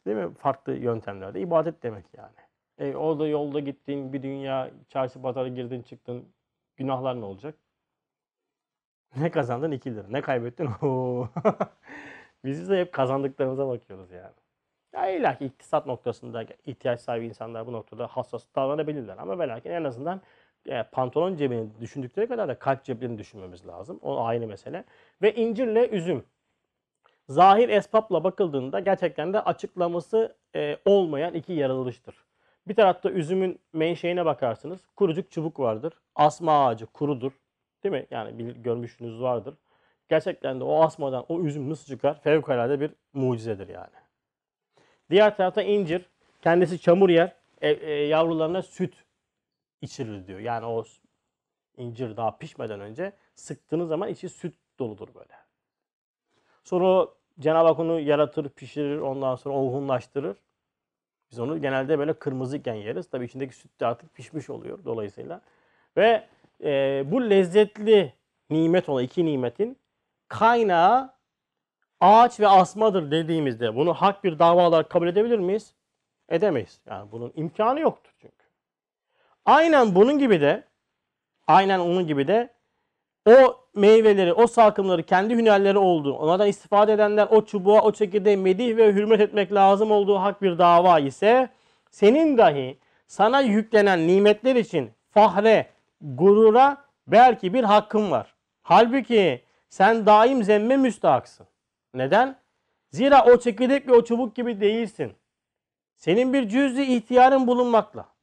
Değil mi? Farklı yöntemlerde. ibadet demek yani. E, orada yolda gittin, bir dünya çarşı pazara girdin çıktın. Günahlar ne olacak? Ne kazandın? 2 lira. Ne kaybettin? Biz de hep kazandıklarımıza bakıyoruz yani. Ya illa iktisat noktasında ihtiyaç sahibi insanlar bu noktada hassas davranabilirler. Ama ve lakin en azından e, pantolon cebini düşündükleri kadar da kalp cebini düşünmemiz lazım. O ayrı mesele. Ve incirle üzüm. Zahir esbabla bakıldığında gerçekten de açıklaması e, olmayan iki yaratılıştır. Bir tarafta üzümün menşeine bakarsınız. Kurucuk çubuk vardır. Asma ağacı kurudur. Değil mi? Yani bir, görmüşsünüz vardır. Gerçekten de o asmadan o üzüm nasıl çıkar? Fevkalade bir mucizedir yani. Diğer tarafta incir. Kendisi çamur yer. E, e, yavrularına süt içirir diyor. Yani o incir daha pişmeden önce sıktığınız zaman içi süt doludur böyle. Sonra Cenab-ı Hak onu yaratır, pişirir, ondan sonra olgunlaştırır. Biz onu genelde böyle kırmızıyken yeriz. Tabii içindeki süt de artık pişmiş oluyor dolayısıyla. Ve e, bu lezzetli nimet olan iki nimetin kaynağı ağaç ve asmadır dediğimizde bunu hak bir dava olarak kabul edebilir miyiz? Edemeyiz. Yani bunun imkanı yoktur çünkü. Aynen bunun gibi de aynen onun gibi de o meyveleri, o salkımları kendi hünerleri olduğu, onlardan istifade edenler o çubuğa, o çekirdeğe medih ve hürmet etmek lazım olduğu hak bir dava ise senin dahi sana yüklenen nimetler için fahre, gurura belki bir hakkın var. Halbuki sen daim zemme müstahaksın. Neden? Zira o çekirdek ve o çubuk gibi değilsin. Senin bir cüz'i ihtiyarın bulunmakla.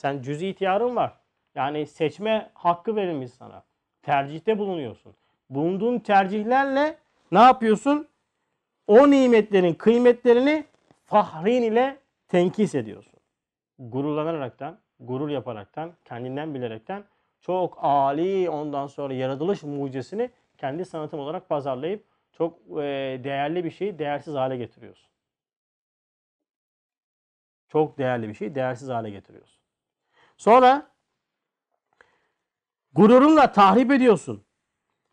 Sen cüz'i ihtiyarın var. Yani seçme hakkı verilmiş sana. Tercihte bulunuyorsun. Bulunduğun tercihlerle ne yapıyorsun? O nimetlerin kıymetlerini fahrin ile tenkis ediyorsun. Gururlanaraktan, gurur yaparaktan, kendinden bilerekten çok âli ondan sonra yaratılış mucizesini kendi sanatın olarak pazarlayıp çok e, değerli bir şeyi değersiz hale getiriyorsun. Çok değerli bir şeyi değersiz hale getiriyorsun. Sonra gururunla tahrip ediyorsun.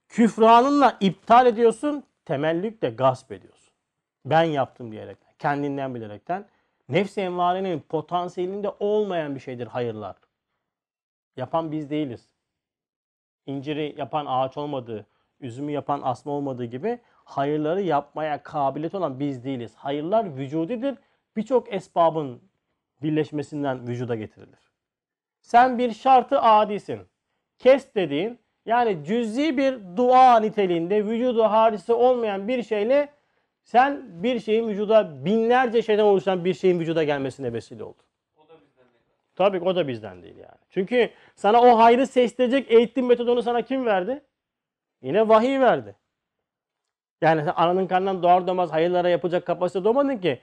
Küfranınla iptal ediyorsun. Temellükle gasp ediyorsun. Ben yaptım diyerekten, kendinden bilerekten. Nefs-i emmarenin potansiyelinde olmayan bir şeydir hayırlar. Yapan biz değiliz. İnciri yapan ağaç olmadığı, üzümü yapan asma olmadığı gibi hayırları yapmaya kabiliyet olan biz değiliz. Hayırlar vücudidir. Birçok esbabın birleşmesinden vücuda getirilir. Sen bir şartı adisin. Kes dediğin yani cüzi bir dua niteliğinde vücudu harisi olmayan bir şeyle sen bir şeyin vücuda binlerce şeyden oluşan bir şeyin vücuda gelmesine vesile oldun. O da bizden değil. Tabii o da bizden değil yani. Çünkü sana o hayrı seçtirecek eğitim metodunu sana kim verdi? Yine vahiy verdi. Yani sen ananın karnından doğar doğmaz hayırlara yapacak kapasite doğmadın ki.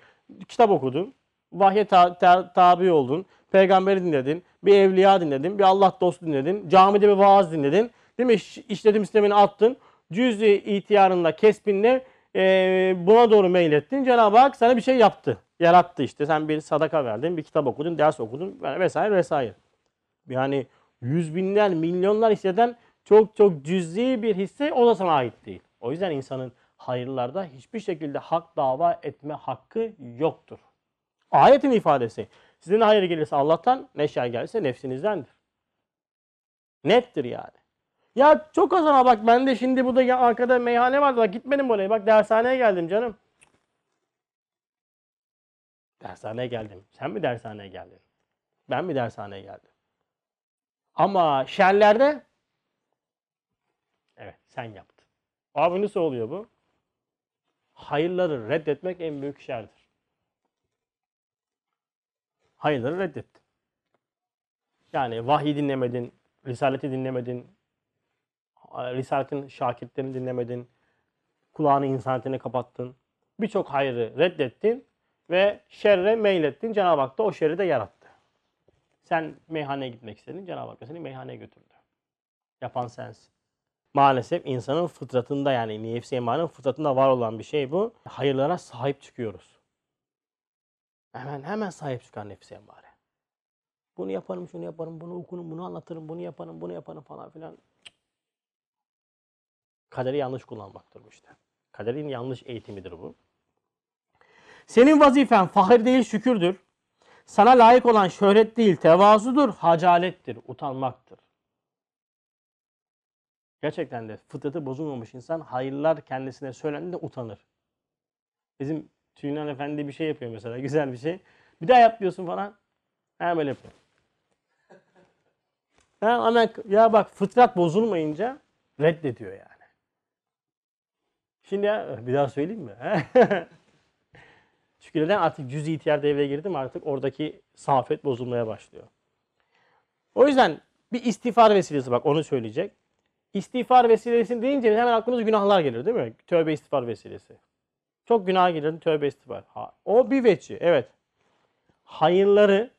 Kitap okudun, vahye ta- ta- tabi oldun, peygamberi dinledin, bir evliya dinledin, bir Allah dostu dinledin, camide bir vaaz dinledin. Değil mi? İş, işletim sistemini attın. Cüz-i ihtiyarınla, kesbinle eee, buna doğru meylettin. Cenab-ı Hak sana bir şey yaptı. Yarattı işte. Sen bir sadaka verdin, bir kitap okudun, ders okudun vesaire vesaire. Yani yüz binler, milyonlar hisseden çok çok cüzi bir hisse o da sana ait değil. O yüzden insanın hayırlarda hiçbir şekilde hak dava etme hakkı yoktur. Ayetin ifadesi. Sizin hayır gelirse Allah'tan, ne şer gelirse nefsinizdendir. Nettir yani. Ya çok az ama bak ben de şimdi burada arkada meyhane vardı bak gitmedim oraya bak dershaneye geldim canım. Dershaneye geldim. Sen mi dershaneye geldin? Ben mi dershaneye geldim? Ama şerlerde evet sen yaptın. Abi nasıl oluyor bu? Hayırları reddetmek en büyük şerdir. Hayırları reddettin. Yani vahiy dinlemedin, risaleti dinlemedin, risaletin şakirtlerini dinlemedin, kulağını insaniyetine kapattın. Birçok hayrı reddettin ve şerre meylettin. Cenab-ı Hak da o şerri de yarattı. Sen meyhaneye gitmek istedin. Cenab-ı Hak seni meyhaneye götürdü. Yapan sensin. Maalesef insanın fıtratında yani nefsi emanın fıtratında var olan bir şey bu. Hayırlara sahip çıkıyoruz. Hemen hemen sahip çıkar nefsi emare. Bunu yaparım, şunu yaparım, bunu okurum, bunu anlatırım, bunu yaparım, bunu yaparım falan filan. Kaderi yanlış kullanmaktır bu işte. Kaderin yanlış eğitimidir bu. Senin vazifen fahir değil şükürdür. Sana layık olan şöhret değil tevazudur, hacalettir, utanmaktır. Gerçekten de fıtratı bozulmamış insan hayırlar kendisine söylendiğinde utanır. Bizim Tüyünen Efendi bir şey yapıyor mesela güzel bir şey. Bir daha yap diyorsun falan. Hemen böyle yapıyor. Ha, hemen ya bak fıtrat bozulmayınca reddediyor yani. Şimdi ya, bir daha söyleyeyim mi? Çünkü neden artık cüz ihtiyar devreye girdi mi artık oradaki safet bozulmaya başlıyor. O yüzden bir istiğfar vesilesi bak onu söyleyecek. İstiğfar vesilesi deyince hemen aklımıza günahlar gelir değil mi? Tövbe istiğfar vesilesi. Çok günah gelir tövbe istiğfar. Ha, o bir veçi evet. Hayırları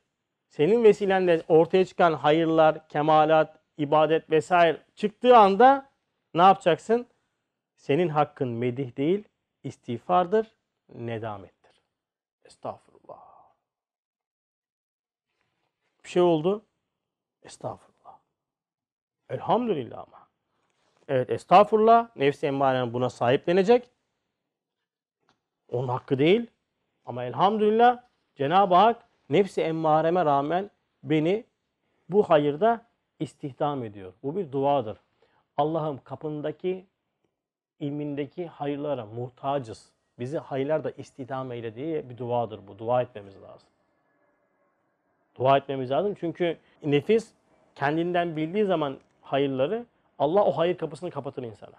senin vesilenle ortaya çıkan hayırlar, kemalat, ibadet vesaire çıktığı anda ne yapacaksın? Senin hakkın medih değil, istiğfardır, nedamettir. Estağfurullah. Bir şey oldu. Estağfurullah. Elhamdülillah ama. Evet estağfurullah. Nefsi emmaren buna sahiplenecek. Onun hakkı değil. Ama elhamdülillah Cenab-ı Hak nefsi emmareme rağmen beni bu hayırda istihdam ediyor. Bu bir duadır. Allah'ım kapındaki ilmindeki hayırlara muhtacız. Bizi hayırlarda istihdam eyle diye bir duadır bu. Dua etmemiz lazım. Dua etmemiz lazım çünkü nefis kendinden bildiği zaman hayırları Allah o hayır kapısını kapatır insana.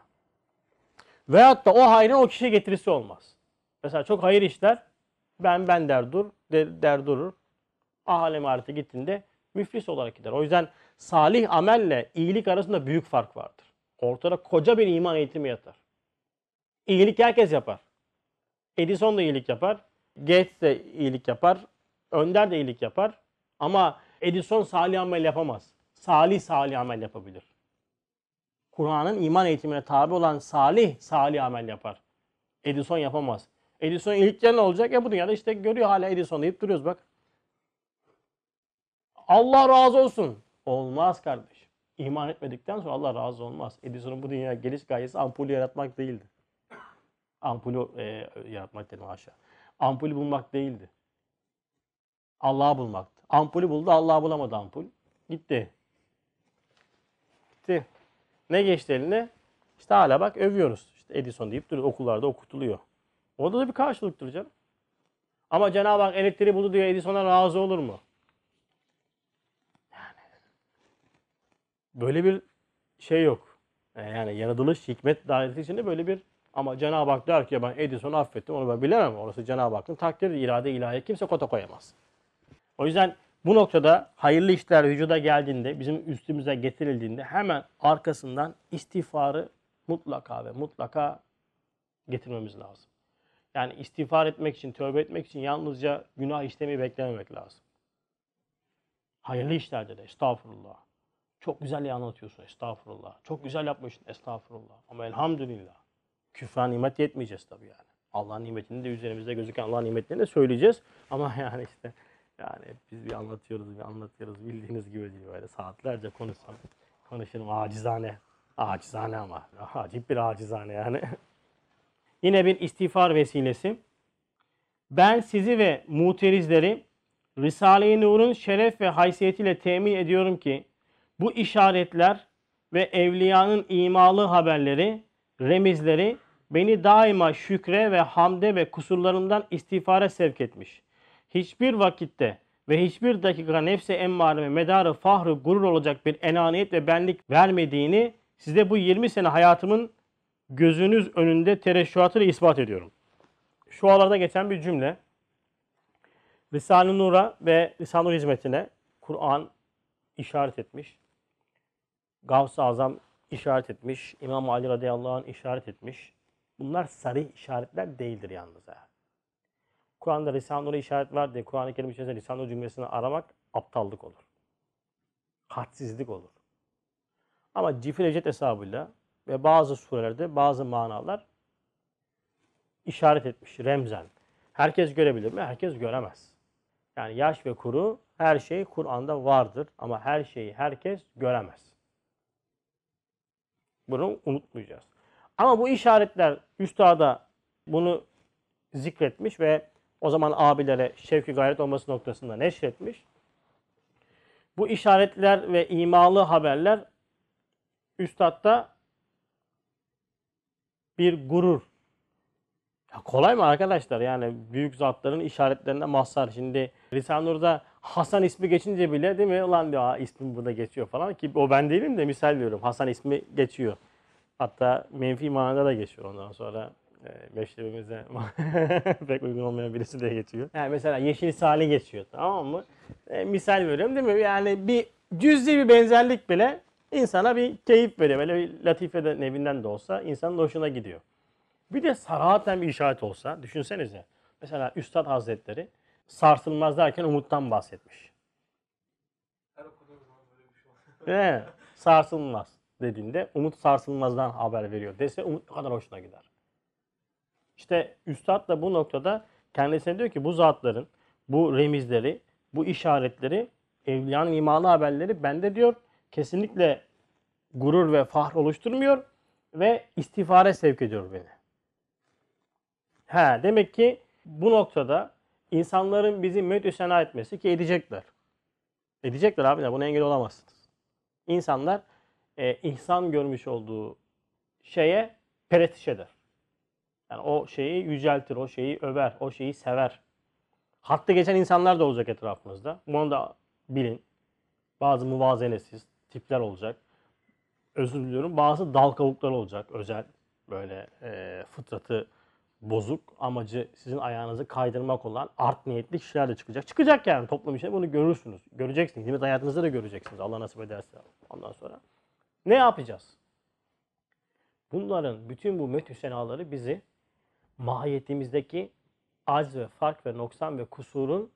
Veyahut da o hayrın o kişiye getirisi olmaz. Mesela çok hayır işler ben ben der dur der, der durur. Alem ahirete gittiğinde müflis olarak gider. O yüzden salih amelle iyilik arasında büyük fark vardır. Ortada koca bir iman eğitimi yatar. İyilik herkes yapar. Edison da iyilik yapar. Gates de iyilik yapar. Önder de iyilik yapar. Ama Edison salih amel yapamaz. Salih salih amel yapabilir. Kur'an'ın iman eğitimine tabi olan salih salih amel yapar. Edison yapamaz. Edison iyilikler ne olacak? Ya bu dünyada işte görüyor hala Edison deyip duruyoruz bak. Allah razı olsun. Olmaz kardeş. İman etmedikten sonra Allah razı olmaz. Edison'un bu dünyaya geliş gayesi ampulü yaratmak değildi. Ampulü e, yaratmak dedim aşağı. Ampulü bulmak değildi. Allah'ı bulmaktı. Ampulü buldu, Allah'ı bulamadı ampul. Gitti. Gitti. Ne geçti eline? İşte hala bak övüyoruz. İşte Edison deyip duruyor. Okullarda okutuluyor. Orada da bir karşılıktır canım. Ama Cenab-ı Hak elektriği buldu diyor Edison'a razı olur mu? Böyle bir şey yok. Yani yaratılış hikmet dairesi içinde böyle bir ama Cenab-ı Hak der ki ben Edison'u affettim onu ben bilemem. Orası Cenab-ı Hakk'ın takdiri, irade ilahi kimse kota koyamaz. O yüzden bu noktada hayırlı işler vücuda geldiğinde, bizim üstümüze getirildiğinde hemen arkasından istiğfarı mutlaka ve mutlaka getirmemiz lazım. Yani istiğfar etmek için, tövbe etmek için yalnızca günah işlemeyi beklememek lazım. Hayırlı işlerde de estağfurullah. Çok güzel iyi anlatıyorsun estağfurullah. Çok güzel yapmışsın estağfurullah. Ama elhamdülillah. Küfra nimet yetmeyeceğiz tabii yani. Allah'ın nimetini de üzerimizde gözüken Allah'ın nimetlerini de söyleyeceğiz. Ama yani işte yani biz bir anlatıyoruz bir anlatıyoruz bildiğiniz gibi değil böyle saatlerce konuşsam konuşurum acizane. Acizane ama acip bir acizane yani. Yine bir istiğfar vesilesi. Ben sizi ve muterizleri Risale-i Nur'un şeref ve haysiyetiyle temin ediyorum ki bu işaretler ve evliyanın imalı haberleri, remizleri beni daima şükre ve hamde ve kusurlarımdan istiğfara sevk etmiş. Hiçbir vakitte ve hiçbir dakika nefse emmareme medarı fahrı gurur olacak bir enaniyet ve benlik vermediğini size bu 20 sene hayatımın gözünüz önünde tereşşuatıyla ispat ediyorum. Şu aralarda geçen bir cümle. Risale-i Nur'a ve Risale-i Nur hizmetine Kur'an işaret etmiş. Gavs-ı Azam işaret etmiş. İmam Ali radıyallahu anh işaret etmiş. Bunlar sarı işaretler değildir yalnız. ha. Kur'an'da Risale-i Nur'a işaret var diye Kur'an-ı Kerim içerisinde Risale-i Nur cümlesini aramak aptallık olur. Hadsizlik olur. Ama cifir ecet hesabıyla ve bazı surelerde bazı manalar işaret etmiş remzen. Herkes görebilir mi? Herkes göremez. Yani yaş ve kuru her şey Kur'an'da vardır ama her şeyi herkes göremez. Bunu unutmayacağız. Ama bu işaretler üstada bunu zikretmiş ve o zaman abilere şevki gayret olması noktasında neşretmiş. Bu işaretler ve imalı haberler üstadda bir gurur. Ya kolay mı arkadaşlar? Yani büyük zatların işaretlerine mazhar. Şimdi Risale-i Nur'da Hasan ismi geçince bile değil mi? Ulan diyor "Aa, ismim burada geçiyor falan ki o ben değilim de misal veriyorum. Hasan ismi geçiyor. Hatta menfi manada da geçiyor ondan sonra. E, meşrebimize pek uygun olmayan birisi de geçiyor. Yani mesela Yeşil Salih geçiyor tamam mı? E, misal veriyorum değil mi? Yani bir cüzi bir benzerlik bile insana bir keyif veriyor. Böyle bir latife de nevinden de olsa insanın hoşuna gidiyor. Bir de sarahaten bir işaret olsa düşünsenize. Mesela Üstad Hazretleri sarsılmaz derken umuttan bahsetmiş. Her okuduğum zaman böyle bir şey oluyor. Sarsılmaz dediğinde umut sarsılmazdan haber veriyor dese umut ne kadar hoşuna gider. İşte Üstad da bu noktada kendisine diyor ki bu zatların, bu remizleri, bu işaretleri, evliyanın imanı haberleri bende diyor kesinlikle gurur ve fahr oluşturmuyor ve istifare sevk ediyor beni. He, demek ki bu noktada insanların bizi medü sena etmesi ki edecekler. Edecekler abi buna engel olamazsınız. İnsanlar e, ihsan görmüş olduğu şeye peretiş eder. Yani o şeyi yüceltir, o şeyi över, o şeyi sever. Hatta geçen insanlar da olacak etrafınızda. Bunu da bilin. Bazı muvazenesiz tipler olacak. Özür diliyorum. Bazı dal kavuklar olacak. Özel böyle e, fıtratı bozuk amacı sizin ayağınızı kaydırmak olan art niyetli kişiler de çıkacak. Çıkacak yani toplum içinde bunu görürsünüz. Göreceksiniz. Hizmet hayatınızda da göreceksiniz. Allah nasip ederse. Ondan sonra ne yapacağız? Bunların bütün bu metüsenaları bizi mahiyetimizdeki acz ve fark ve noksan ve kusurun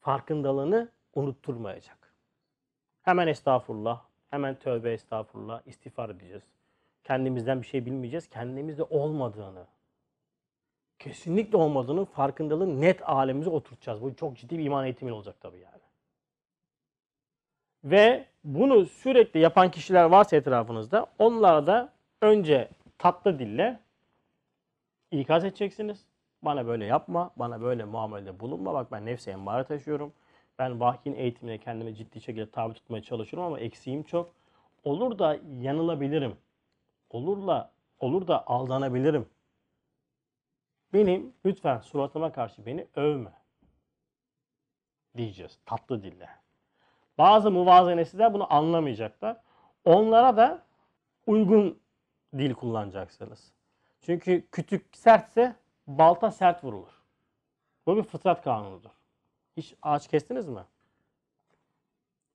farkındalığını unutturmayacak. Hemen estağfurullah, hemen tövbe estağfurullah, istiğfar edeceğiz. Kendimizden bir şey bilmeyeceğiz. Kendimizde olmadığını, kesinlikle olmadığını farkındalığını net alemize oturtacağız. Bu çok ciddi bir iman eğitimi olacak tabii yani. Ve bunu sürekli yapan kişiler varsa etrafınızda onlara da önce tatlı dille ikaz edeceksiniz. Bana böyle yapma, bana böyle muamelede bulunma. Bak ben nefse emmare taşıyorum. Ben vahyin eğitimine kendimi ciddi şekilde tabi tutmaya çalışıyorum ama eksiğim çok. Olur da yanılabilirim. Olurla olur da aldanabilirim. Benim lütfen suratıma karşı beni övme. Diyeceğiz tatlı dille. Bazı muvazenesi de bunu anlamayacaklar. Onlara da uygun dil kullanacaksınız. Çünkü kütük sertse balta sert vurulur. Bu bir fıtrat kanunudur. Hiç ağaç kestiniz mi?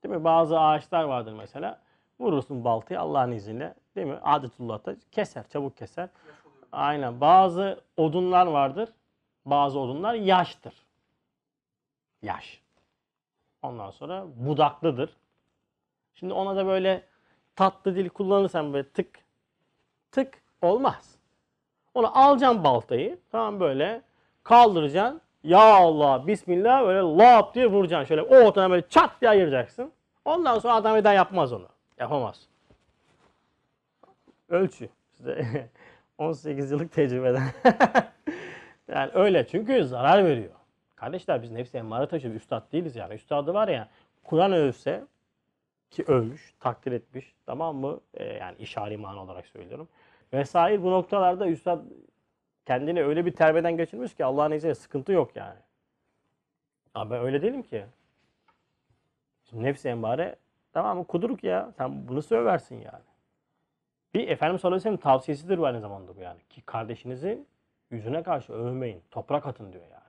Değil mi? Bazı ağaçlar vardır mesela. Vurursun baltayı Allah'ın izniyle. Değil mi? Adetullah'ta keser, çabuk keser. Aynen. Bazı odunlar vardır. Bazı odunlar yaştır. Yaş. Ondan sonra budaklıdır. Şimdi ona da böyle tatlı dil kullanırsan böyle tık tık olmaz. Onu alacaksın baltayı. Tamam böyle kaldıracaksın. Ya Allah Bismillah böyle lap diye vuracaksın. Şöyle o ortadan böyle çat diye ayıracaksın. Ondan sonra adam bir daha yapmaz onu. Yapamaz. Ölçü. İşte 18 yıllık tecrübeden. yani öyle çünkü zarar veriyor. Kardeşler biz nefsi emmare taşıyoruz. Üstad değiliz yani. Üstadı var ya Kur'an övse ki övmüş, takdir etmiş. Tamam mı? Ee, yani işari mana olarak söylüyorum. Vesaire bu noktalarda Üstad kendini öyle bir terbiyeden geçirmiş ki Allah'ın izniyle sıkıntı yok yani. Ama ben öyle değilim ki. Şimdi nefsi emmare tamam mı? Kuduruk ya. Sen bunu söversin yani. Bir Efendimiz sallallahu tavsiyesidir bu aynı zamanda bu yani. Ki kardeşinizin yüzüne karşı övmeyin. Toprak atın diyor yani.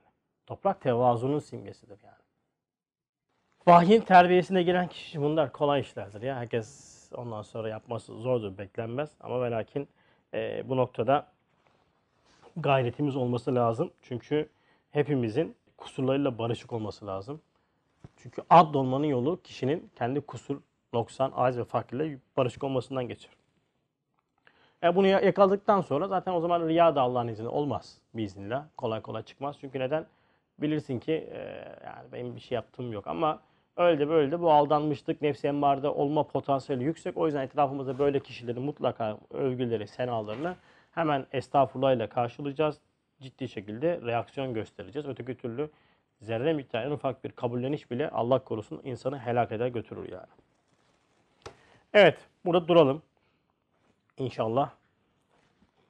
Toprak tevazunun simgesidir yani. Vahyin terbiyesine giren kişi bunlar kolay işlerdir ya. Herkes ondan sonra yapması zordur, beklenmez. Ama ve lakin e, bu noktada gayretimiz olması lazım. Çünkü hepimizin kusurlarıyla barışık olması lazım. Çünkü ad olmanın yolu kişinin kendi kusur, noksan, aiz ve farkıyla barışık olmasından geçer. E bunu ya- yakaladıktan sonra zaten o zaman riya da Allah'ın izniyle olmaz biiznillah. Kolay kolay çıkmaz. Çünkü neden? Bilirsin ki e, yani benim bir şey yaptığım yok ama öyle de böyle de bu aldanmışlık nefsi emmarda olma potansiyeli yüksek. O yüzden etrafımızda böyle kişilerin mutlaka övgüleri, senalarını hemen estağfurullah ile karşılayacağız. Ciddi şekilde reaksiyon göstereceğiz. Öteki türlü zerre miktarı en ufak bir kabulleniş bile Allah korusun insanı helak eder götürür yani. Evet burada duralım. İnşallah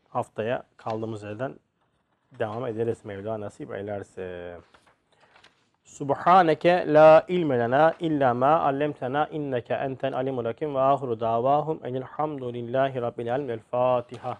haftaya kaldığımız yerden devam ederiz Mevla nasip eylerse. Subhaneke la ilme lena illa ma allamtena inneke entel alimul hakim ve ahiru davahum enilhamdülillahi rabbil alamin. El Fatiha.